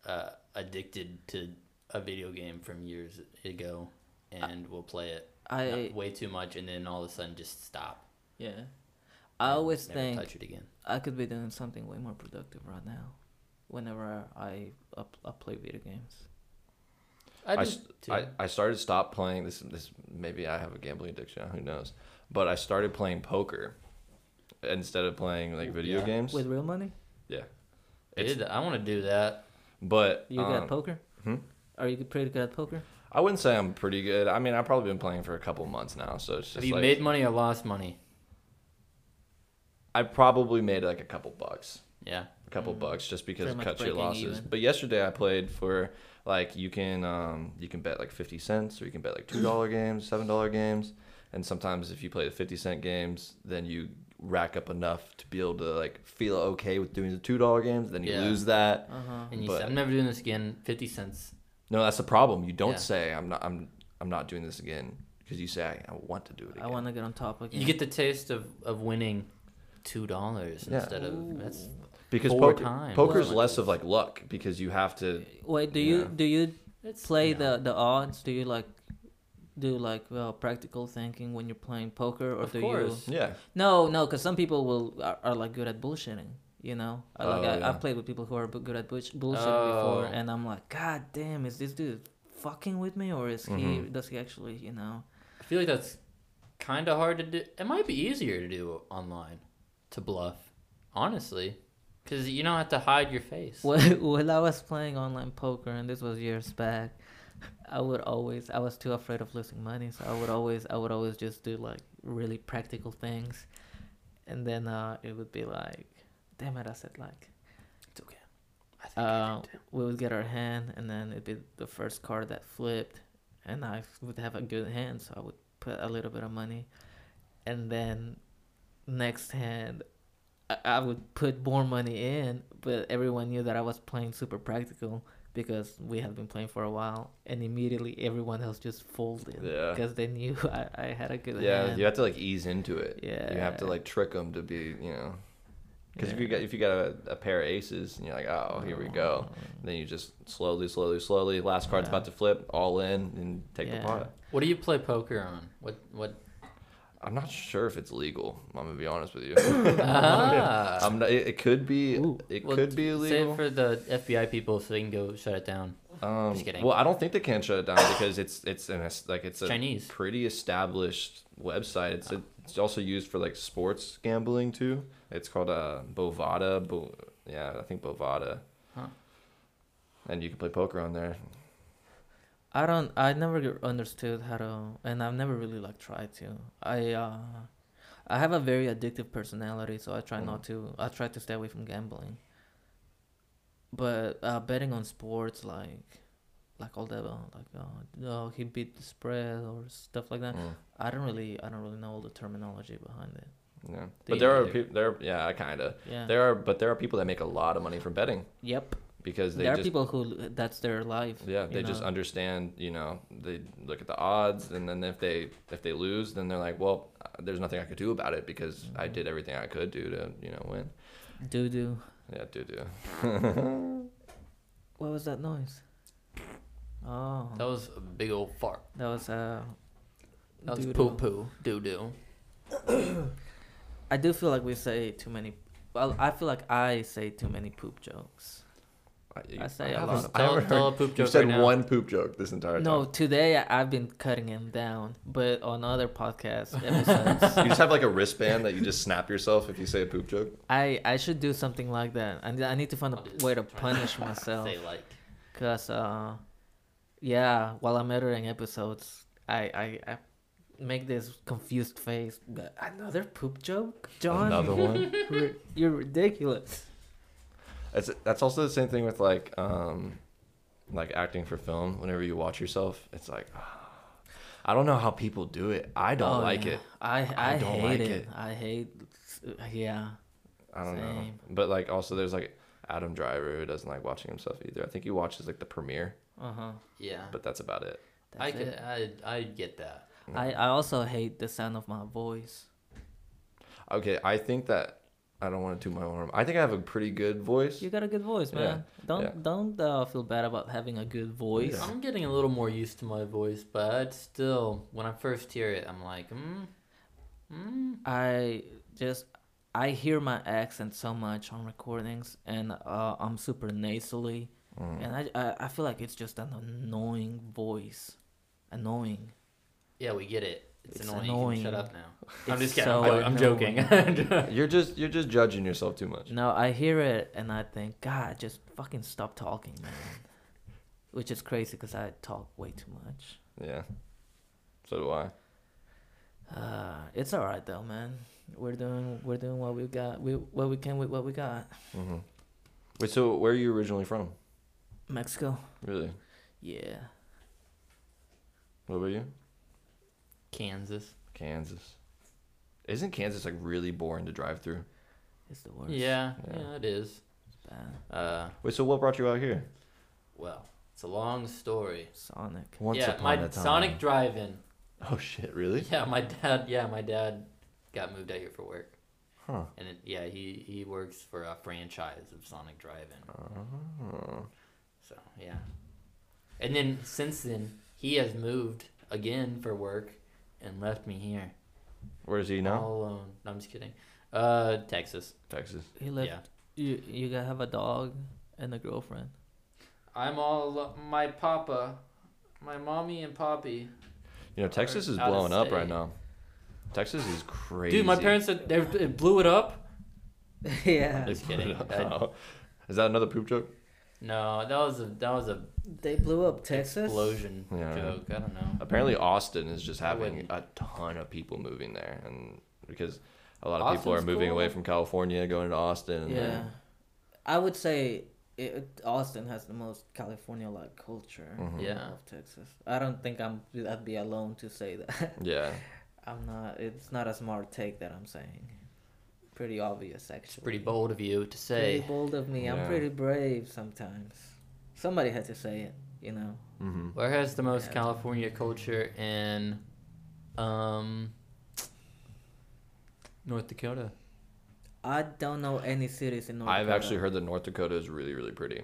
uh, addicted to a video game from years ago, and we'll play it I way too much, and then all of a sudden just stop. yeah. I always never think touch it again. I could be doing something way more productive right now. Whenever I, I, I play video games. I I, do. I, I started stop playing this this maybe I have a gambling addiction who knows but I started playing poker instead of playing like video Yeah. games With real money? yeah it's, Dude, I want to do that. but You got um, poker? hmm? Are you pretty good at poker? I wouldn't say I'm pretty good I mean I've probably been playing for a couple months now so it's just Have you like made money or lost money? I probably made like a couple bucks Yeah. a couple Mm. bucks just because Pretty it cuts your losses. even. But yesterday I played for like you can um you can bet like fifty cents or you can bet like two dollar games, seven dollar games, and sometimes if you play the fifty cent games, then you rack up enough to be able to like feel okay with doing the two dollar games. Then you Yeah. lose that. Uh huh. And you But- said, I'm never doing this again. 50 cents. No, that's the problem. You don't Yeah. say I'm not I'm I'm not doing this again because you say I, I want to do it again. I want to get on top again. You get the taste of, of winning $2 Yeah. instead of. That's because four poker, times. poker's Well- less of like luck because you have to Wait, do you Yeah. do you it's, play you the the odds? Do you like do like well practical thinking when you're playing poker, or Of do course. yeah. No, no, because some people will are, are like good at bullshitting. You know, I, like Oh, I, yeah. I've played with people who are good at bullsh- bullshitting before, Oh. and I'm like, God damn, is this dude fucking with me, or is he? Mhm. Does he actually, you know? I feel like that's kind of hard to do. It might be easier to do online, to bluff, honestly. Because you don't have to hide your face. When, when I was playing online poker, and this was years back, I would always I was too afraid of losing money, so I would always I would always just do like really practical things, and then uh, it would be like, damn it, I said like, It's okay. I think uh, did we would get our hand, and then it'd be the first card that flipped, and I would have a good hand, so I would put a little bit of money, and then next hand. I- I would put more money in, but everyone knew that I was playing super practical because we had been playing for a while, and immediately everyone else just folded Yeah. because they knew I, I had a good Yeah, hand. you have to like ease into it. Yeah. You have to like trick them to be, you know. Because if you got if you got a, a pair of aces and you're like, oh, here we go, oh. then you just slowly, slowly, slowly. Last card's Yeah. about to flip, all in, and take Yeah. the pot. What do you play poker on? What what? I'm not sure if it's legal. I'm gonna be honest with you. ah. I'm not, it, it could be. Ooh. It Well, could be Say illegal. it for the FBI people so they can go shut it down. Um, Just kidding. Well, I don't think they can shut it down because it's it's an like it's a Chinese. pretty established website. It's a, it's also used for like sports gambling too. It's called uh Bovada. Bo- yeah, I think Bovada. Huh. And you can play poker on there. I don't. I never understood how to, and I've never really like tried to. I uh, I have a very addictive personality, so I try not to. I try to stay away from gambling. But uh, betting on sports, like, like all that, uh, like, uh, oh, he beat the spread or stuff like that. Mm, I don't really, I don't really know all the terminology behind it. yeah, but there are people. There, yeah, I kind of. Yeah. There are, but there are people that make a lot of money from betting Yep. Because they there are just people who that's their life. Yeah, you they just understand. You know, they look at the odds, and then if they if they lose, then they're like, well, uh, there's nothing I could do about it because Mm-hmm. I did everything I could do to you know win. do do. Yeah, do do. What was that noise? Oh, That was a big old fart. that was uh. That was doo-doo. poo poo doo doo. I do feel like we say too many. Well, I feel like I say too many poop jokes. I, say a haven't- lot of- I Tell, haven't tell a heard- poop You said right now. one poop joke this entire time. No, today I- I've been cutting him down, but on other podcast episodes, you just have like a wristband that you just snap yourself if you say a poop joke. I I should do something like that. I I need to find a way to try punish myself, Say like. cause uh, yeah, while I'm editing episodes, I I. I Make this confused face. Another poop joke, John. Another one. You're ridiculous. That's that's also the same thing with like um, like acting for film. Whenever you watch yourself, it's like, I don't know how people do it. I don't Oh, like yeah. it. I I, I don't hate like it. it. I hate. Yeah. I don't know. But like also there's like Adam Driver who doesn't like watching himself either. I think he watches like the premiere, Uh huh. Yeah. but that's about it. I could. it. I I get that. I I also hate the sound of my voice. Okay, I think that I don't want to do my arm. I think I have a pretty good voice. You got a good voice, Yeah, man. Don't yeah. don't uh, feel bad about having a good voice. Yeah. I'm getting a little more used to my voice, but still, when I first hear it, I'm like, mm, mm. I just I hear my accent so much on recordings, and uh, I'm super nasally mm. and I, I I feel like it's just an annoying voice, annoying. Yeah, we get it. It's, It's annoying. annoying. Shut up now. It's I'm just kidding. so I'm, I'm joking. You're just you're just judging yourself too much. No, I hear it and I think, God, just fucking stop talking, man. Which is crazy because I talk way too much. Yeah. So do I. Uh, it's all right though, man. We're doing we're doing what we got. We what we can with what we got. hmm Wait, so where are you originally from? Mexico. Really? Yeah. What about you? Kansas. Kansas. Isn't Kansas like really boring to drive through? It's the worst. Yeah, Yeah. yeah, it is. It's bad. Uh, Wait, so what brought you out here? well, it's a long story. Sonic. Once yeah, upon my a time. Sonic Drive-In. Oh shit! Really? Yeah, my dad. Yeah, my dad got moved out here for work, Huh. and it, yeah, he he works for a franchise of Sonic Drive-In. Oh. So yeah, and then since then he has moved again for work, and left me here Where is he now? all alone. No, I'm just kidding. Uh, Texas. Texas. He left. Yeah. You you gotta have a dog and a girlfriend. I'm all my papa, my mommy and poppy. You know, Texas is blowing up right now. Texas is crazy. Dude, my parents said they blew it up. yeah. Just kidding. Is that another poop joke? No, that was a that was a They blew up Texas. explosion Yeah. joke. I don't know. Apparently, Austin is just having wouldn't. a ton of people moving there, and because a lot of people are Austin's moving cool. away from California, going to Austin. And Yeah. I would say it, Austin has the most California-like culture Mhm. Yeah. of Texas. I don't think I'm. I'd be alone to say that. Yeah. I'm not. It's not a smart take that I'm saying. Pretty obvious, actually. It's pretty bold of you to say. Pretty bold of me. I'm pretty brave sometimes. Somebody had to say it, you know. Mm-hmm. Where has the most Yeah. California culture in um North Dakota? I don't know any cities in North I've Dakota. actually heard that North Dakota is really, really pretty.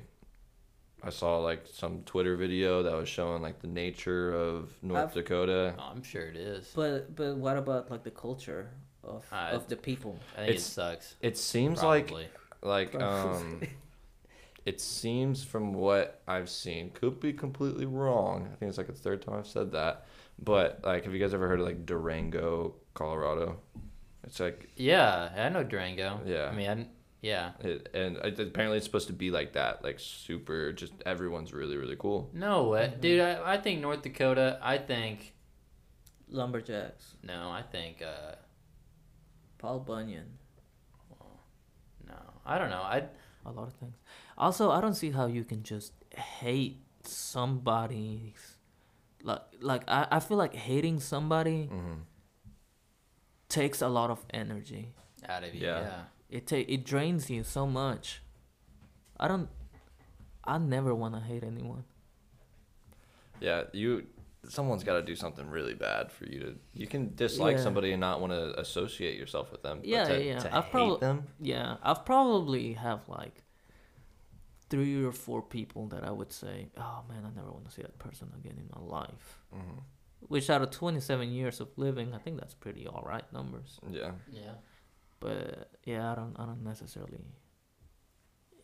I saw like some Twitter video that was showing like the nature of North I've- Dakota. I'm sure it is. But but what about like the culture of Uh, of the people? I think it it's- sucks. It seems like Probably. like Probably. um it seems from what I've seen, could be completely wrong. I think it's like the third time I've said that. But like have you guys ever heard of like Durango, Colorado? It's like Yeah, I know Durango. Yeah. I mean, I, yeah. it, and it, apparently it's supposed to be like that, like super just everyone's really really cool. No way, Mhm. dude. I, I think North Dakota. I think Lumberjacks. no. I think uh Paul Bunyan. no. I don't know. I A lot of things. Also, I don't see how you can just hate somebody's like like I, I feel like hating somebody hmm takes a lot of energy. out of you. Yeah. Yeah. It ta- it drains you so much. I don't I never want to hate anyone. Yeah, you. Someone's got to do something really bad for you to. You can dislike Yeah. somebody and not want to associate yourself with them. but Yeah, to, yeah, To I've hate probably- them. Yeah, I've probably have like three or four people that I would say, "Oh man, I never want to see that person again in my life." hmm Which out of 27 years of living, I think that's pretty all right numbers. Yeah. Yeah. But yeah, I don't I don't necessarily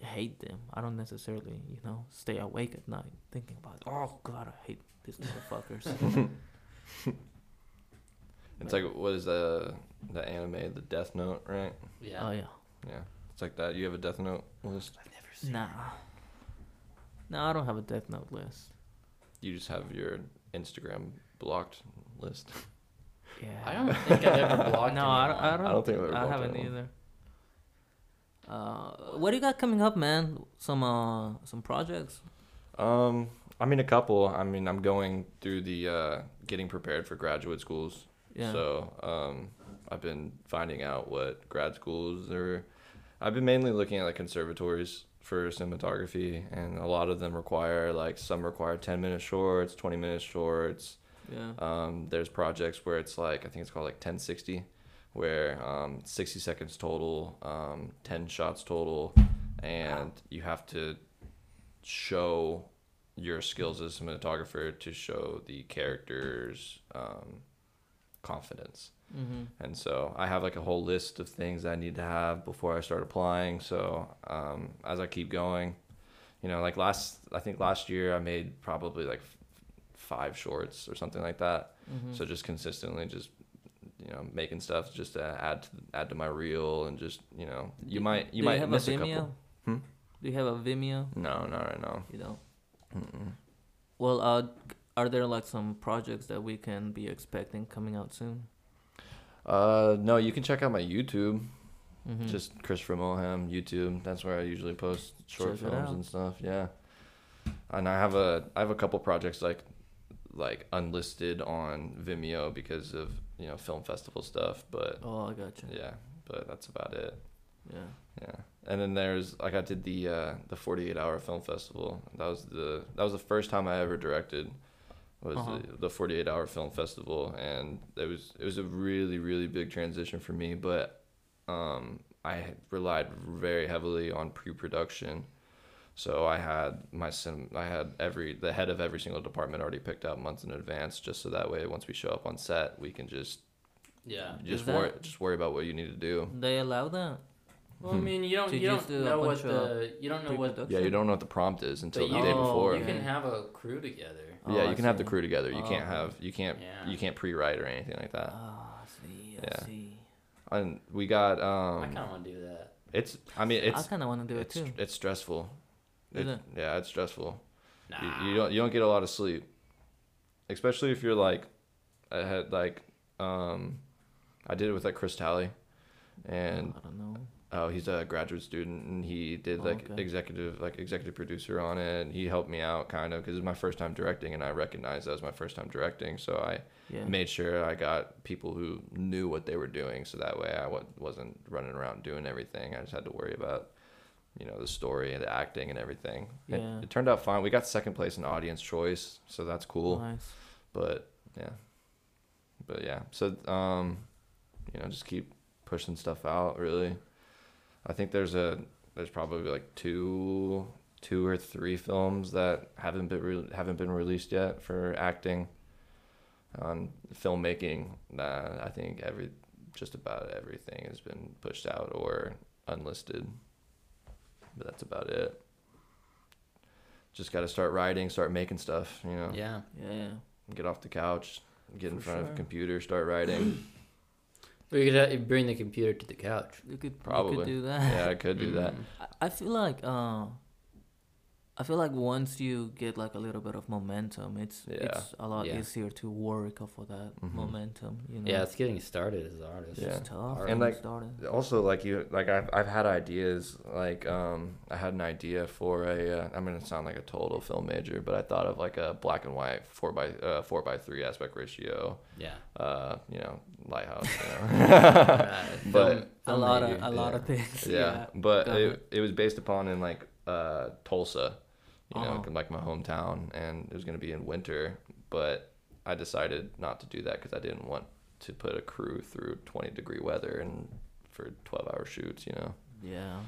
hate them. I don't necessarily, you know, stay awake at night thinking about, "Oh god, I hate these motherfuckers." It's like what is the the anime, the Death Note, right? Yeah. Oh yeah. Yeah, it's like that. You have a Death Note list. I've never seen. Nah. No, I don't have a Death Note list. You just have your Instagram blocked list. Yeah. I don't think I've ever blocked. No, I don't. I don't, I don't think I've ever I haven't anyone. either. Uh, what do you got coming up, man? Some uh, some projects. Um, I mean a couple. I mean I'm going through the uh, getting prepared for graduate schools. Yeah. So um, I've been finding out what grad schools are. I've been mainly looking at like conservatories for cinematography, and a lot of them require like some require ten minute shorts, twenty minute shorts. yeah. Um, there's projects where it's like I think it's called like 1060, where um, 60 seconds total, um, 10 shots total, and you have to show your skills as a cinematographer to show the character's um, confidence. Mm-hmm. And so I have like a whole list of things I need to have before I start applying. So um, as I keep going, you know, like last I think last year I made probably like f- five shorts or something like that. Mhm. So just consistently just you know making stuff just to add to add to my reel and just you know you might you Do might have miss a a, couple. Hmm? Do you have a Vimeo? No, not right now. You don't. Mm-mm. Well, uh, are there like some projects that we can be expecting coming out soon? Uh, no, you can check out my YouTube. Mm-hmm. Just Christopher Millham YouTube. That's where I usually post short Check films and stuff. Yeah, and I have a I have a couple projects like like unlisted on Vimeo because of you know film festival stuff. But oh, I got you. yeah, but that's about it. Yeah. Yeah, and then there's like I did the uh, the 48 hour film festival. That was the that was the first time I ever directed. Was Uh-huh. the, the 48 hour film festival, and it was it was a really really big transition for me. But um, I relied very heavily on pre production. So I had my sim, I had every the head of every single department already picked out months in advance, just so that way once we show up on set, we can just Yeah. just worry just worry about what you need to do. They allow that. Well, I mean, you don't So you you don't do a know what bunch of the you don't know what Pre-production. Yeah, you don't know what the prompt is until but the you, day Oh, before. You can have a crew together. Oh, yeah, I you can have the see. crew together. You Oh, can't okay. have you can't Yeah. you can't pre-write or anything like that. Ah, I see. I Yeah. see. And we got I um, kind of want to do that. it's I mean it's I kind of want to do it it's too. it's stressful. Is it? Yeah, it's stressful. Nah. You, you don't you don't get a lot of sleep, especially if you're like, I had like, um, I did it with like Chris Talley, and I don't know. Oh, he's a graduate student, and he did Oh, like okay. executive, like executive producer on it. And he helped me out kind of because it was my first time directing, and I recognized that was my first time directing. So I Yeah. made sure I got people who knew what they were doing, so that way I wasn't running around doing everything. I just had to worry about, you know, the story and the acting and everything. It- Yeah. It, turned out fine. We got second place in audience choice, so that's cool. Nice. But yeah, but yeah. So um, you know, just keep pushing stuff out. Really, I think there's a there's probably like two two or three films that haven't been re- haven't been released yet for acting. On filmmaking, uh, I think every just about everything has been pushed out or unlisted. But that's about it. Just got to start writing, start making stuff. You know Yeah. Yeah. get off the couch, get in For front of sure. a computer, start writing. We could uh, bring the computer to the couch. You could You Probably. could do that. yeah, I could do that. Mm. I- I feel like uh, I feel like once you get like a little bit of momentum, it's Yeah. it's a lot Yeah. easier to work off of that Mhm. momentum. You know. Yeah, it's getting started as artists. Yeah. It's tough. And, like, started. Also, like you, like I've I've had ideas. Like um, I had an idea for a. Uh, I'm gonna sound like a total film major, but I thought of like a black and white four by uh, four by three aspect ratio. Yeah. Uh, you know, lighthouse. You know. But- film- a film lot of major. a lot yeah. of things. yeah, but it, it was based upon in like uh, Tulsa, you know, Uh-huh. like my hometown, and it was gonna be in winter. But I decided not to do that because I didn't want to put a crew through 20 degree weather and for 12 hour shoots, you know. Yeah.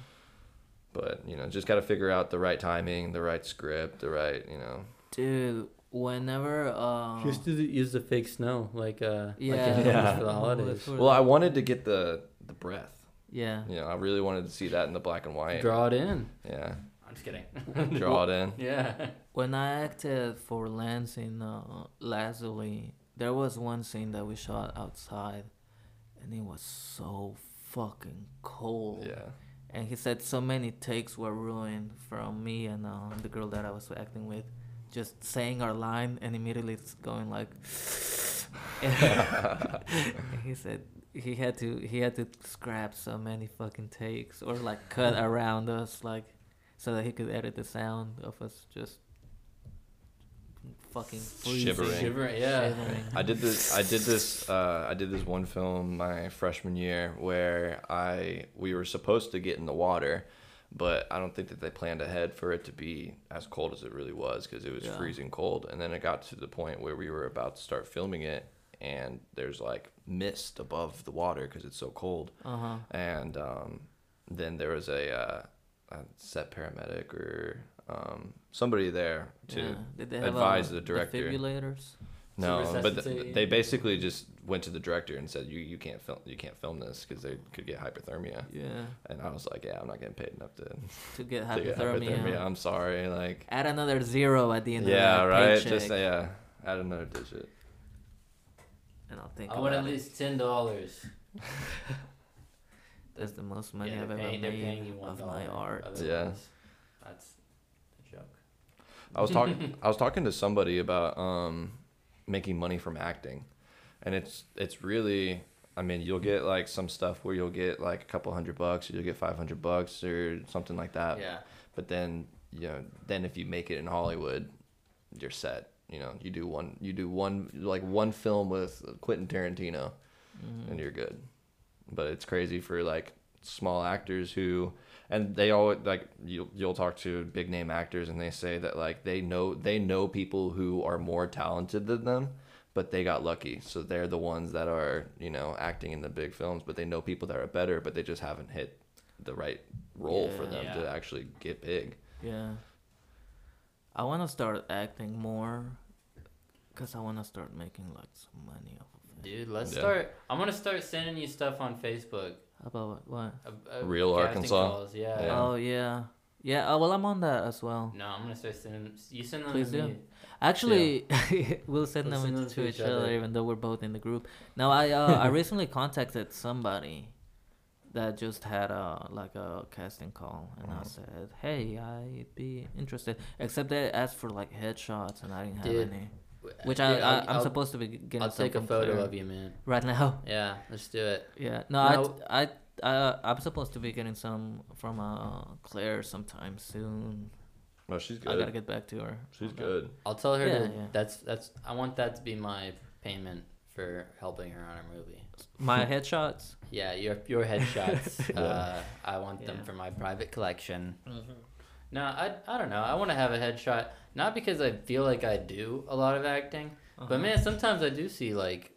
But you know, just got to figure out the right timing, the right script, the right, you know. Dude, whenever uh Just use the, use the fake snow, like uh, yeah, like Yeah. for the holidays. Well, I wanted to get the the breath. yeah. You know, I really wanted to see that in the black and white. Draw it in. Yeah, I'm just kidding. draw it in. Yeah. When I acted for Lance in uh, Lazuli, there was one scene that we shot outside, and it was so fucking cold. Yeah. And he said so many takes were ruined from me and uh, the girl that I was acting with, just saying our line and immediately it's going like. he said he had to he had to scrap so many fucking takes or like cut around us like so that he could edit the sound of us just fucking freezing. Shivering. Shiver, yeah. Shivering. I did this. I did this. Uh, I did this one film my freshman year where I we were supposed to get in the water, but I don't think that they planned ahead for it to be as cold as it really was because it was Yeah. freezing cold. And then it got to the point where we were about to start filming it, and there's like mist above the water because it's so cold. Uh huh. And um, then there was a, uh, a set paramedic or um, somebody there to yeah. Did they have advise uh, the director. defibrillators? No, but th- they basically just went to the director and said, "You you can't film you can't film this because they could get hypothermia." Yeah. And I was like, "Yeah, I'm not getting paid enough to to get hypothermia." To get hypothermia. I'm sorry, like. Add another zero at the end. Of the. Yeah, of right. Paycheck. Just yeah, add another digit. And I'll think. I want at least ten dollars. That's the most money yeah, I've paying, ever made of my art. Yeah. That's a joke. I was talking. I was talking to somebody about um making money from acting, and it's it's really. I mean, you'll get like some stuff where you'll get like a couple hundred bucks, or you'll get five hundred bucks, or something like that. Yeah. But then you know, then if you make it in Hollywood, you're set. You know, you do one, you do one like one film with Quentin Tarantino, mm-hmm. and you're good. But it's crazy for like small actors who and they all like you'll you'll talk to big name actors and they say that like they know they know people who are more talented than them but they got lucky. So they're the ones that are you know acting in the big films but they know people that are better but they just haven't hit the right role yeah, for them yeah. to actually get big. Yeah. I want to start acting more because i want to start making like some money off dude let's yeah. start i'm gonna start sending you stuff on facebook about what? A, a Real Arkansas. Calls, yeah. yeah. Oh yeah. Yeah, uh, well, I'm on that as well. No, I'm gonna start sending. You send them. Please do. Me. Actually, yeah. we'll send we'll them send to, to each other, other, even though we're both in the group. Now, I uh, I recently contacted somebody that just had a like a casting call, and I said, "Hey, I'd be interested." Except they asked for like headshots, and I didn't have Dude, any. Which Dude, I, I am supposed to be getting. I'll take a photo clear. of you, man. Right now. Yeah, let's do it. Yeah, no, no. I I uh, I'm supposed to be getting some from uh Claire sometime soon. Oh, she's good. I gotta get back to her. She's good. I'll tell her. Yeah, to, yeah. That's that's. I want that to be my payment for helping her on her movie. My headshots. Yeah, your your headshots. yeah. uh, I want them for my private collection. Mm-hmm. No, I I don't know. I want to have a headshot not because I feel like I do a lot of acting, uh-huh. but man, sometimes I do see like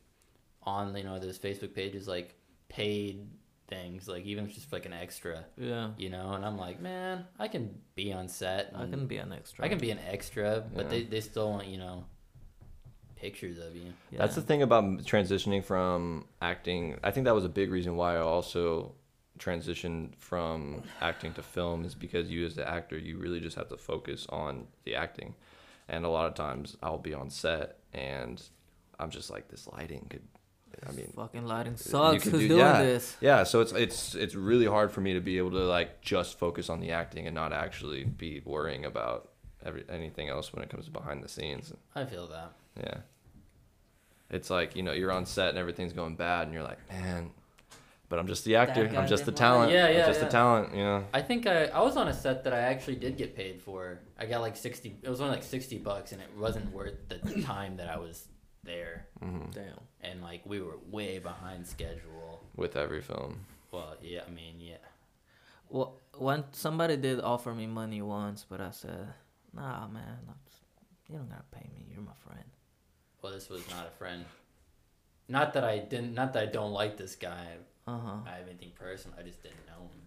on you know those Facebook pages like paid things like even just like an extra yeah you know and i'm like man i can be on set i can be an extra i can be an extra but yeah. they, they still want you know pictures of you yeah. that's the thing about transitioning from acting i think that was a big reason why i also transitioned from acting to film is because you as the actor you really just have to focus on the acting and a lot of times i'll be on set and i'm just like this lighting could I mean, fucking lighting sucks. Who's do, doing yeah, this? Yeah, so it's it's it's really hard for me to be able to like just focus on the acting and not actually be worrying about every anything else when it comes to behind the scenes. I feel that. Yeah. It's like you know you're on set and everything's going bad and you're like, man, but I'm just the actor. I'm just the talent. Yeah, yeah. I'm just yeah. the talent. You know. I think I, I was on a set that I actually did get paid for. I got like sixty. It was only like sixty bucks, and it wasn't worth the time that I was there. Mm-hmm. Damn. And like we were way behind schedule. With every film. Well, yeah, I mean, yeah. Well, when somebody did offer me money once, but I said, "Nah, man, you don't gotta pay me. You're my friend." Well, this was not a friend. Not that I didn't. Not that I don't like this guy. Uh huh. I have anything personal. I just didn't know him.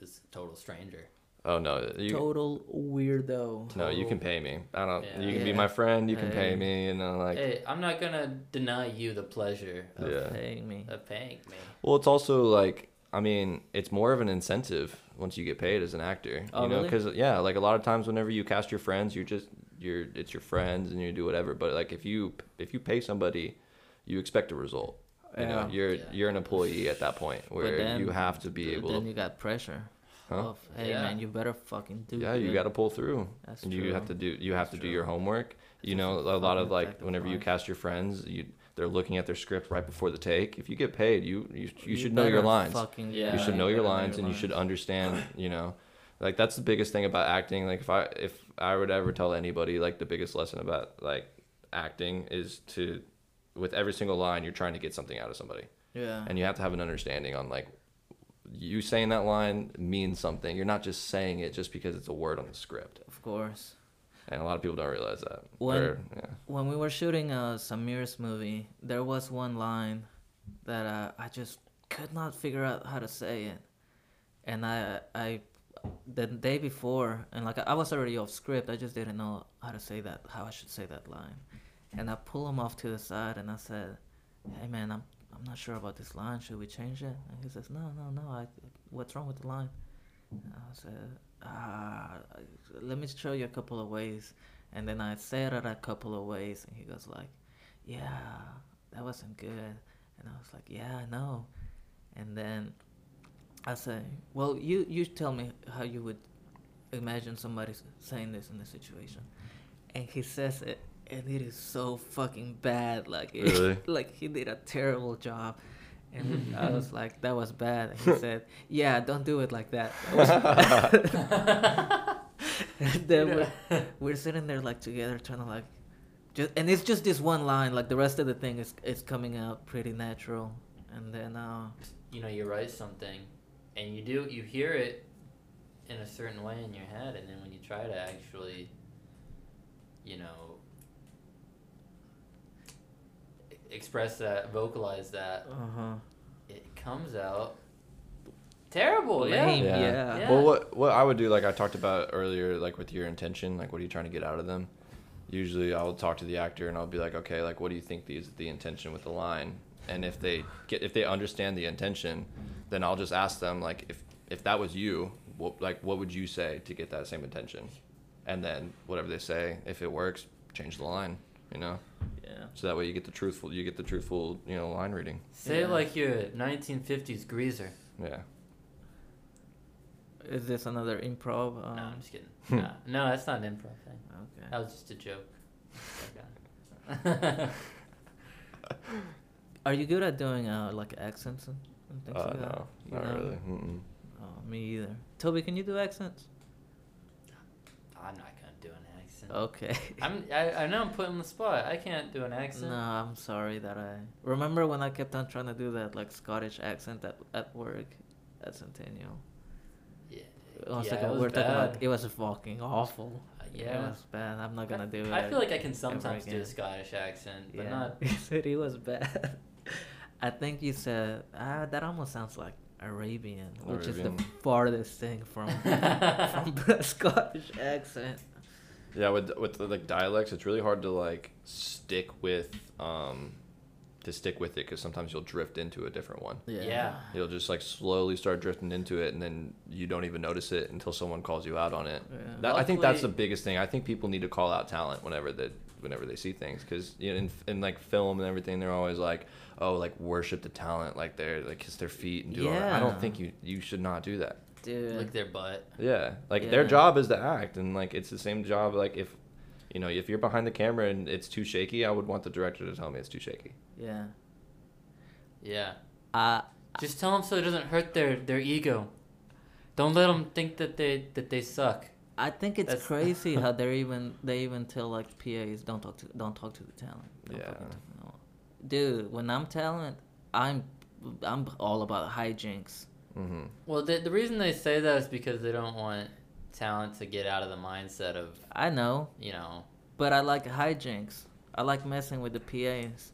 It's a total stranger. Oh no, you, total weirdo. No, you can pay me. I don't. Yeah. You can yeah. be my friend. You can pay me. You know, like. Hey, I'm not gonna deny you the pleasure of yeah. paying me. Of paying me. Well, it's also like I mean, it's more of an incentive once you get paid as an actor. Oh, you know, because really? yeah, like a lot of times whenever you cast your friends, you're just you're it's your friends and you do whatever. But like if you if you pay somebody, you expect a result. You yeah. know, you're yeah. you're an employee at that point where then, you have to be able. Then you got pressure. Huh? Of, hey yeah. man, you better fucking do. Yeah, you got to pull through. That's and true. You have to do. You have That's to true. do your homework. You know, a lot of like whenever you cast your friends, you they're looking at their script right before the take. If you get paid, you you, you, you should know your lines. Fucking, yeah, you should know your lines, and you should understand. You know, like that's the biggest thing about acting. Like if I if I would ever tell anybody, like the biggest lesson about like acting is to, with every single line, you're trying to get something out of somebody. Yeah. And you have to have an understanding on like you saying that line means something. You're not just saying it just because it's a word on the script. Of course. And a lot of people don't realize that. When or, yeah. when we were shooting a Samir's movie, there was one line that uh, I just could not figure out how to say it, and I I the day before and like I was already off script. I just didn't know how to say that how I should say that line, and I pull him off to the side, and I said, "Hey man, I'm I'm not sure about this line. Should we change it?" And he says, "No, no, no. I, what's wrong with the line?" And I said, "Ah, let me show you a couple of ways." And then I said it a couple of ways, and he goes like, "Yeah, that wasn't good." And I was like, "Yeah, I know." And then I say, "Well, you you tell me how you would imagine somebody saying this in this situation." And he says it, and it is so fucking bad. Like, it, Really? like he did a terrible job. And I was like, "That was bad." And he said, "Yeah, don't do it like that." and then we're, we're sitting there like together, trying to like, just and it's just this one line. Like the rest of the thing is is coming out pretty natural. And then uh, you know, you write something, and you do you hear it in a certain way in your head, and then when you try to actually, you know, e- express that, vocalize that, uh huh. it comes out terrible. Lame, Yeah. yeah. Yeah. Well, what what I would do, like I talked about earlier, like with your intention, like what are you trying to get out of them? Usually, I'll talk to the actor and I'll be like, okay, like what do you think the is the intention with the line? And if they get if they understand the intention, then I'll just ask them like if if that was you, what like what would you say to get that same intention? And then whatever they say, if it works, change the line. You know, Yeah. so that way you get the truthful you get the truthful you know line reading. Say it Yeah. like you're a 1950s greaser. Yeah. Is this another improv? Um, no, I'm just kidding. Nah, no, that's not an improv thing. Okay. That was just a joke. Are you good at doing uh like accents and, and things Uh, like that? no, not No? really. Mm-mm. Oh, me either. Toby, can you do accents? I'm not gonna do an accent. Okay. I'm. I, I know I'm putting the spot. I can't do an accent. No, I'm sorry that I remember when I kept on trying to do that like Scottish accent at at work at Centennial. Yeah. One yeah, second, it was we're talking about it was fucking awful. Uh, It was bad. I'm not gonna do it. I feel like I can sometimes do a. Scottish accent, but yeah. not. You said he was bad. I think you said ah that almost sounds like Arabian, which is the farthest thing from from the Scottish accent. Yeah, with with the, like dialects, it's really hard to like stick with um to stick with it because sometimes you'll drift into a different one. Yeah. yeah. You'll just like slowly start drifting into it, and then you don't even notice it until someone calls you out on it. Yeah. That, I think that's the biggest thing. I think people need to call out talent whenever they whenever they see things because you know, in in like film and everything, they're always like, oh, like worship the talent, like they're like kiss their feet and do all that. I don't think you you should not do that. Dude. Lick their butt. Yeah, like their job is to act, and like it's the same job. Like if, you know, if you're behind the camera and it's too shaky, I would want the director to tell me it's too shaky. yeah. Yeah. Uh, Just tell them so it doesn't hurt their their ego. Don't let them think that they that they suck. I think it's That's- crazy how they're even they even tell like PAs don't talk to don't talk to the talent. Don't Yeah. fucking talk- no. Dude, when I'm talent, I'm I'm all about hijinks. Mm-hmm. Well, the the reason they say that is because they don't want talent to get out of the mindset of I know, you know. but I like hijinks. I like messing with the PAs.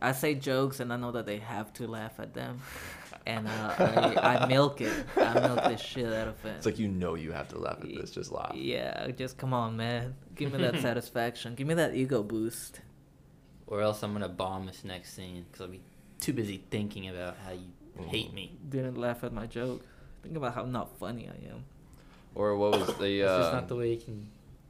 I say jokes and I know that they have to laugh at them, and uh, I, I milk it. I milk the shit out of it. It's like you know you have to laugh at this. Just laugh. Yeah, just come on, man. Give me that satisfaction. Give me that ego boost. Or else I'm gonna bomb this next scene because I'll be too busy thinking about how you hate me. Didn't laugh at my joke. Think about how not funny I am. Or what was the It's just uh, not the way you can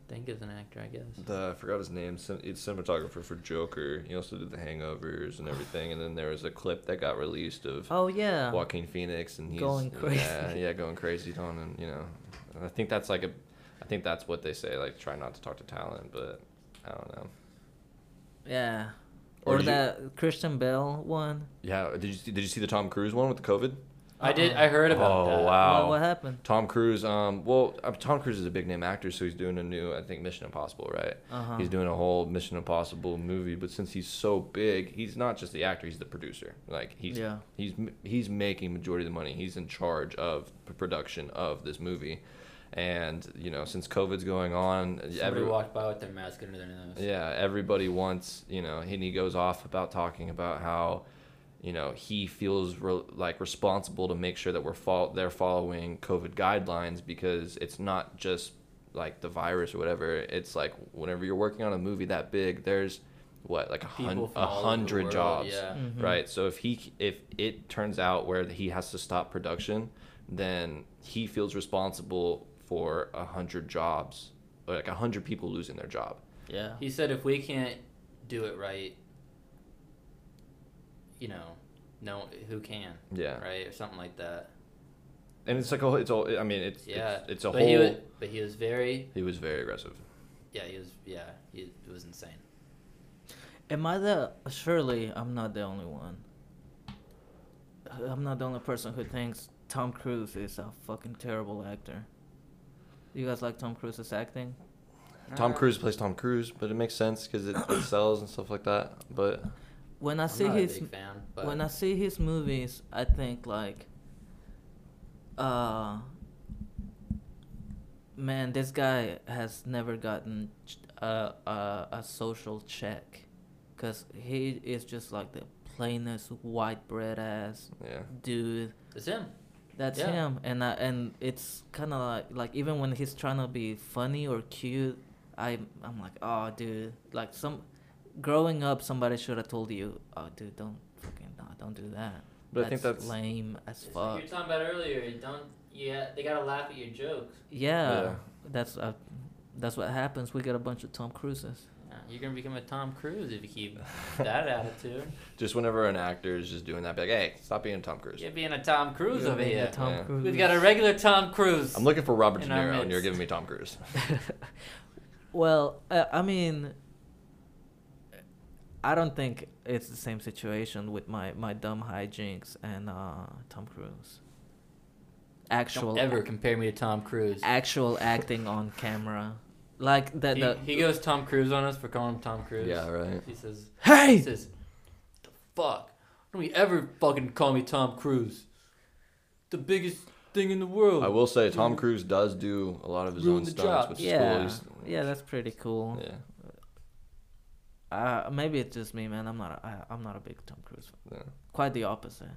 think as an actor, I guess. the I forgot his name. Cin- It's cinematographer for Joker. He also did the Hangovers and everything. And then there was a clip that got released of Oh yeah. Joaquin Phoenix and he's Going crazy. Yeah, yeah, going crazy on and you know, and I think that's like a, I think that's what they say. Like try not to talk to talent, but I don't know. Yeah. Or Or, did you- that Christian Bale one. Yeah, did you see, did you see the Tom Cruise one with the COVID? I did. I heard about Oh, that. wow. What, what happened? Tom Cruise, um, well, uh, Tom Cruise is a big name actor, so he's doing a new, I think, Mission Impossible, right? Uh-huh. He's doing a whole Mission Impossible movie, but since he's so big, he's not just the actor; he's the producer. Like he's Yeah. he's he's making majority of the money. He's in charge of the production of this movie, and you know, since COVID's going on, Somebody every, walked by with their mask under their nose. yeah, everybody wants, you know, and he goes off about talking about how, you know, he feels re- like responsible to make sure that we're fol- they're following COVID guidelines because it's not just like the virus or whatever. It's like whenever you're working on a movie that big, there's what like a hundred a hundred jobs, yeah. Mhm. right? So if he if it turns out where he has to stop production, then he feels responsible for a hundred jobs, or like a hundred people losing their job. Yeah. He said if we can't do it right, you know, no, who can? Yeah, Right, or something like that. and it's like a it's all. I mean, it's Yeah, it's, it's a but whole. He was, but he was very, he was very aggressive. yeah, he was, yeah, he it was insane. Am I the? Surely I'm not the only one. I'm not the only person who thinks Tom Cruise is a fucking terrible actor. You guys like Tom Cruise's acting? Tom Uh, Cruise plays Tom Cruise, but it makes sense because it, it sells and stuff like that. But When I I'm see not his big fan, but when I see his movies, I think like, uh, man, this guy has never gotten ch- a a, a social check, cause he is just like the plainest white bread ass yeah, dude. it's him. That's Yeah. him, and I, and it's kind of like like even when he's trying to be funny or cute, I I'm like, oh dude, like some, growing up, somebody should have told you, oh dude, don't fucking no, don't do that. but I think that's lame as It's like fuck. you were talking about earlier. Don't yeah, they gotta laugh at your jokes. Yeah, Yeah. that's uh, that's what happens. We got a bunch of Tom Cruises. Yeah, you're gonna become a Tom Cruise if you keep that attitude. just whenever an actor is just doing that, be like, hey, stop being Tom Cruise. You're being a Tom Cruise You're over being a here. Tom Yeah. Cruise. We've got a regular Tom Cruise. I'm looking for Robert De Niro, and you're giving me Tom Cruise. Well, uh, I mean, I don't think it's the same situation with my my dumb hijinks and uh, Tom Cruise. Actual Don't ever compare me to Tom Cruise. actual acting on camera, like the He, the. he goes Tom Cruise on us for calling him Tom Cruise. yeah, right. He says, "Hey, he says, the fuck? Don't we ever fucking call me Tom Cruise? The biggest thing in the world. I will say Tom Cruise does do a lot of his Ruin own the stunts, job. which is cool. He's- yeah, that's pretty cool. yeah, Uh, maybe it's just me, man. I'm not. A, I, I'm not a big Tom Cruise. fan. yeah. Quite the opposite.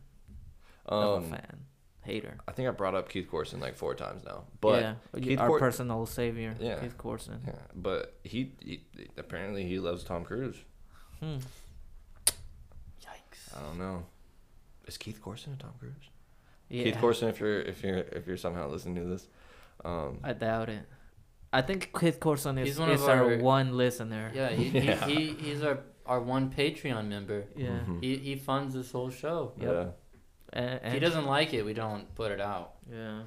of a Um, fan, hater. I think I brought up Keith Corson like four times now, but yeah, Keith our Cor- personal savior, Yeah. Keith Corson. yeah, but he, he apparently he loves Tom Cruise. Hmm. Yikes. I don't know. Is Keith Corson a Tom Cruise? Yeah. Keith Corson, if you're if you're if you're somehow listening to this, um, I doubt it. I think Keith Corson is, He's one is of our, our- one listener. Yeah, he, Yeah. He, he, he's our, our one Patreon member. Yeah. mhm. He, he funds this whole show. Yep. yeah. And, If he doesn't like it, we don't put it out. Yeah.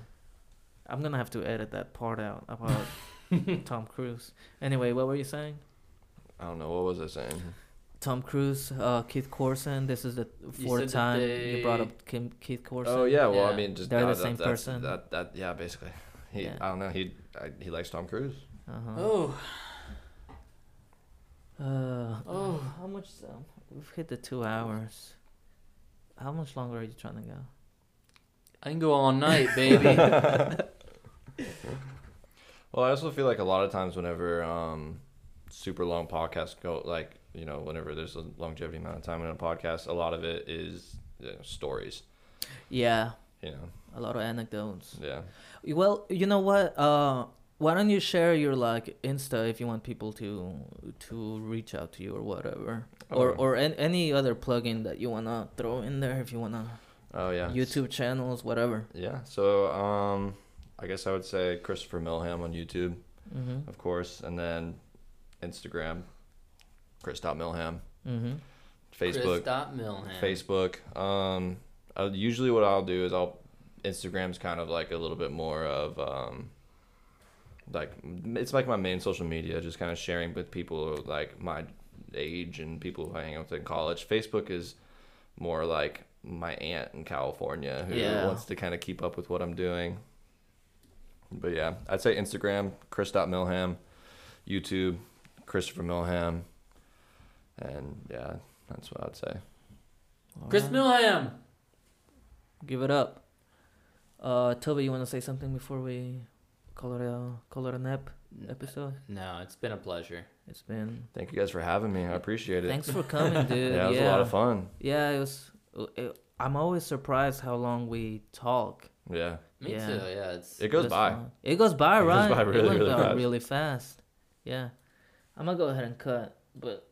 I'm gonna have to edit that part out about Tom Cruise. Anyway, what were you saying? I don't know what was I saying. Tom Cruise, uh, Keith Corson. This is the fourth said that time you brought up Kim, Keith Corson. Oh yeah, well I mean just They're uh, the that- same that's- person. That that yeah basically. He Yeah. I don't know he I, he likes Tom Cruise. Uh-huh. Oh. Uh, Oh. How much? Um, we've hit the two hours. How much longer are you trying to go? I can go all night, baby. Well, I also feel like a lot of times whenever um, super long podcasts go, like you know, whenever there's a longevity amount of time in a podcast, a lot of it is you know, stories. Yeah, You know, a lot of anecdotes. yeah, Well, you know what? Uh, why don't you share your like Insta if you want people to to reach out to you or whatever, or Oh. or an, any other plugin that you wanna throw in there if you wanna oh yeah, YouTube channels, whatever. yeah. So um, I guess I would say Christopher Millham on YouTube, Mhm. of course, and then Instagram, Chris Millham, Mhm. Facebook, Chris Millham. Facebook. Um, uh, usually what I'll do is I'll Instagram's kind of like a little bit more of um, like it's like my main social media, just kind of sharing with people like my age and people who I hang out with in college. Facebook is more like my aunt in California who Yeah. wants to kind of keep up with what I'm doing. But yeah, I'd say Instagram, Chris Millham, YouTube, Christopher Millham, and yeah, that's what I'd say. Chris Alright. Millham. Give it up. Uh, Toby, you wanna say something before we call it a an ep episode? No, it's been a pleasure. It's been. Thank you guys for having me. I appreciate it. Thanks for coming, dude. yeah, it was a lot of fun. Yeah, it was. It, I'm always surprised how long we talk. Yeah. Me Yeah. too. Yeah, it's It goes by. fun. It goes by, right? It goes by really, went really by fast. really fast. Yeah, I'm gonna go ahead and cut, but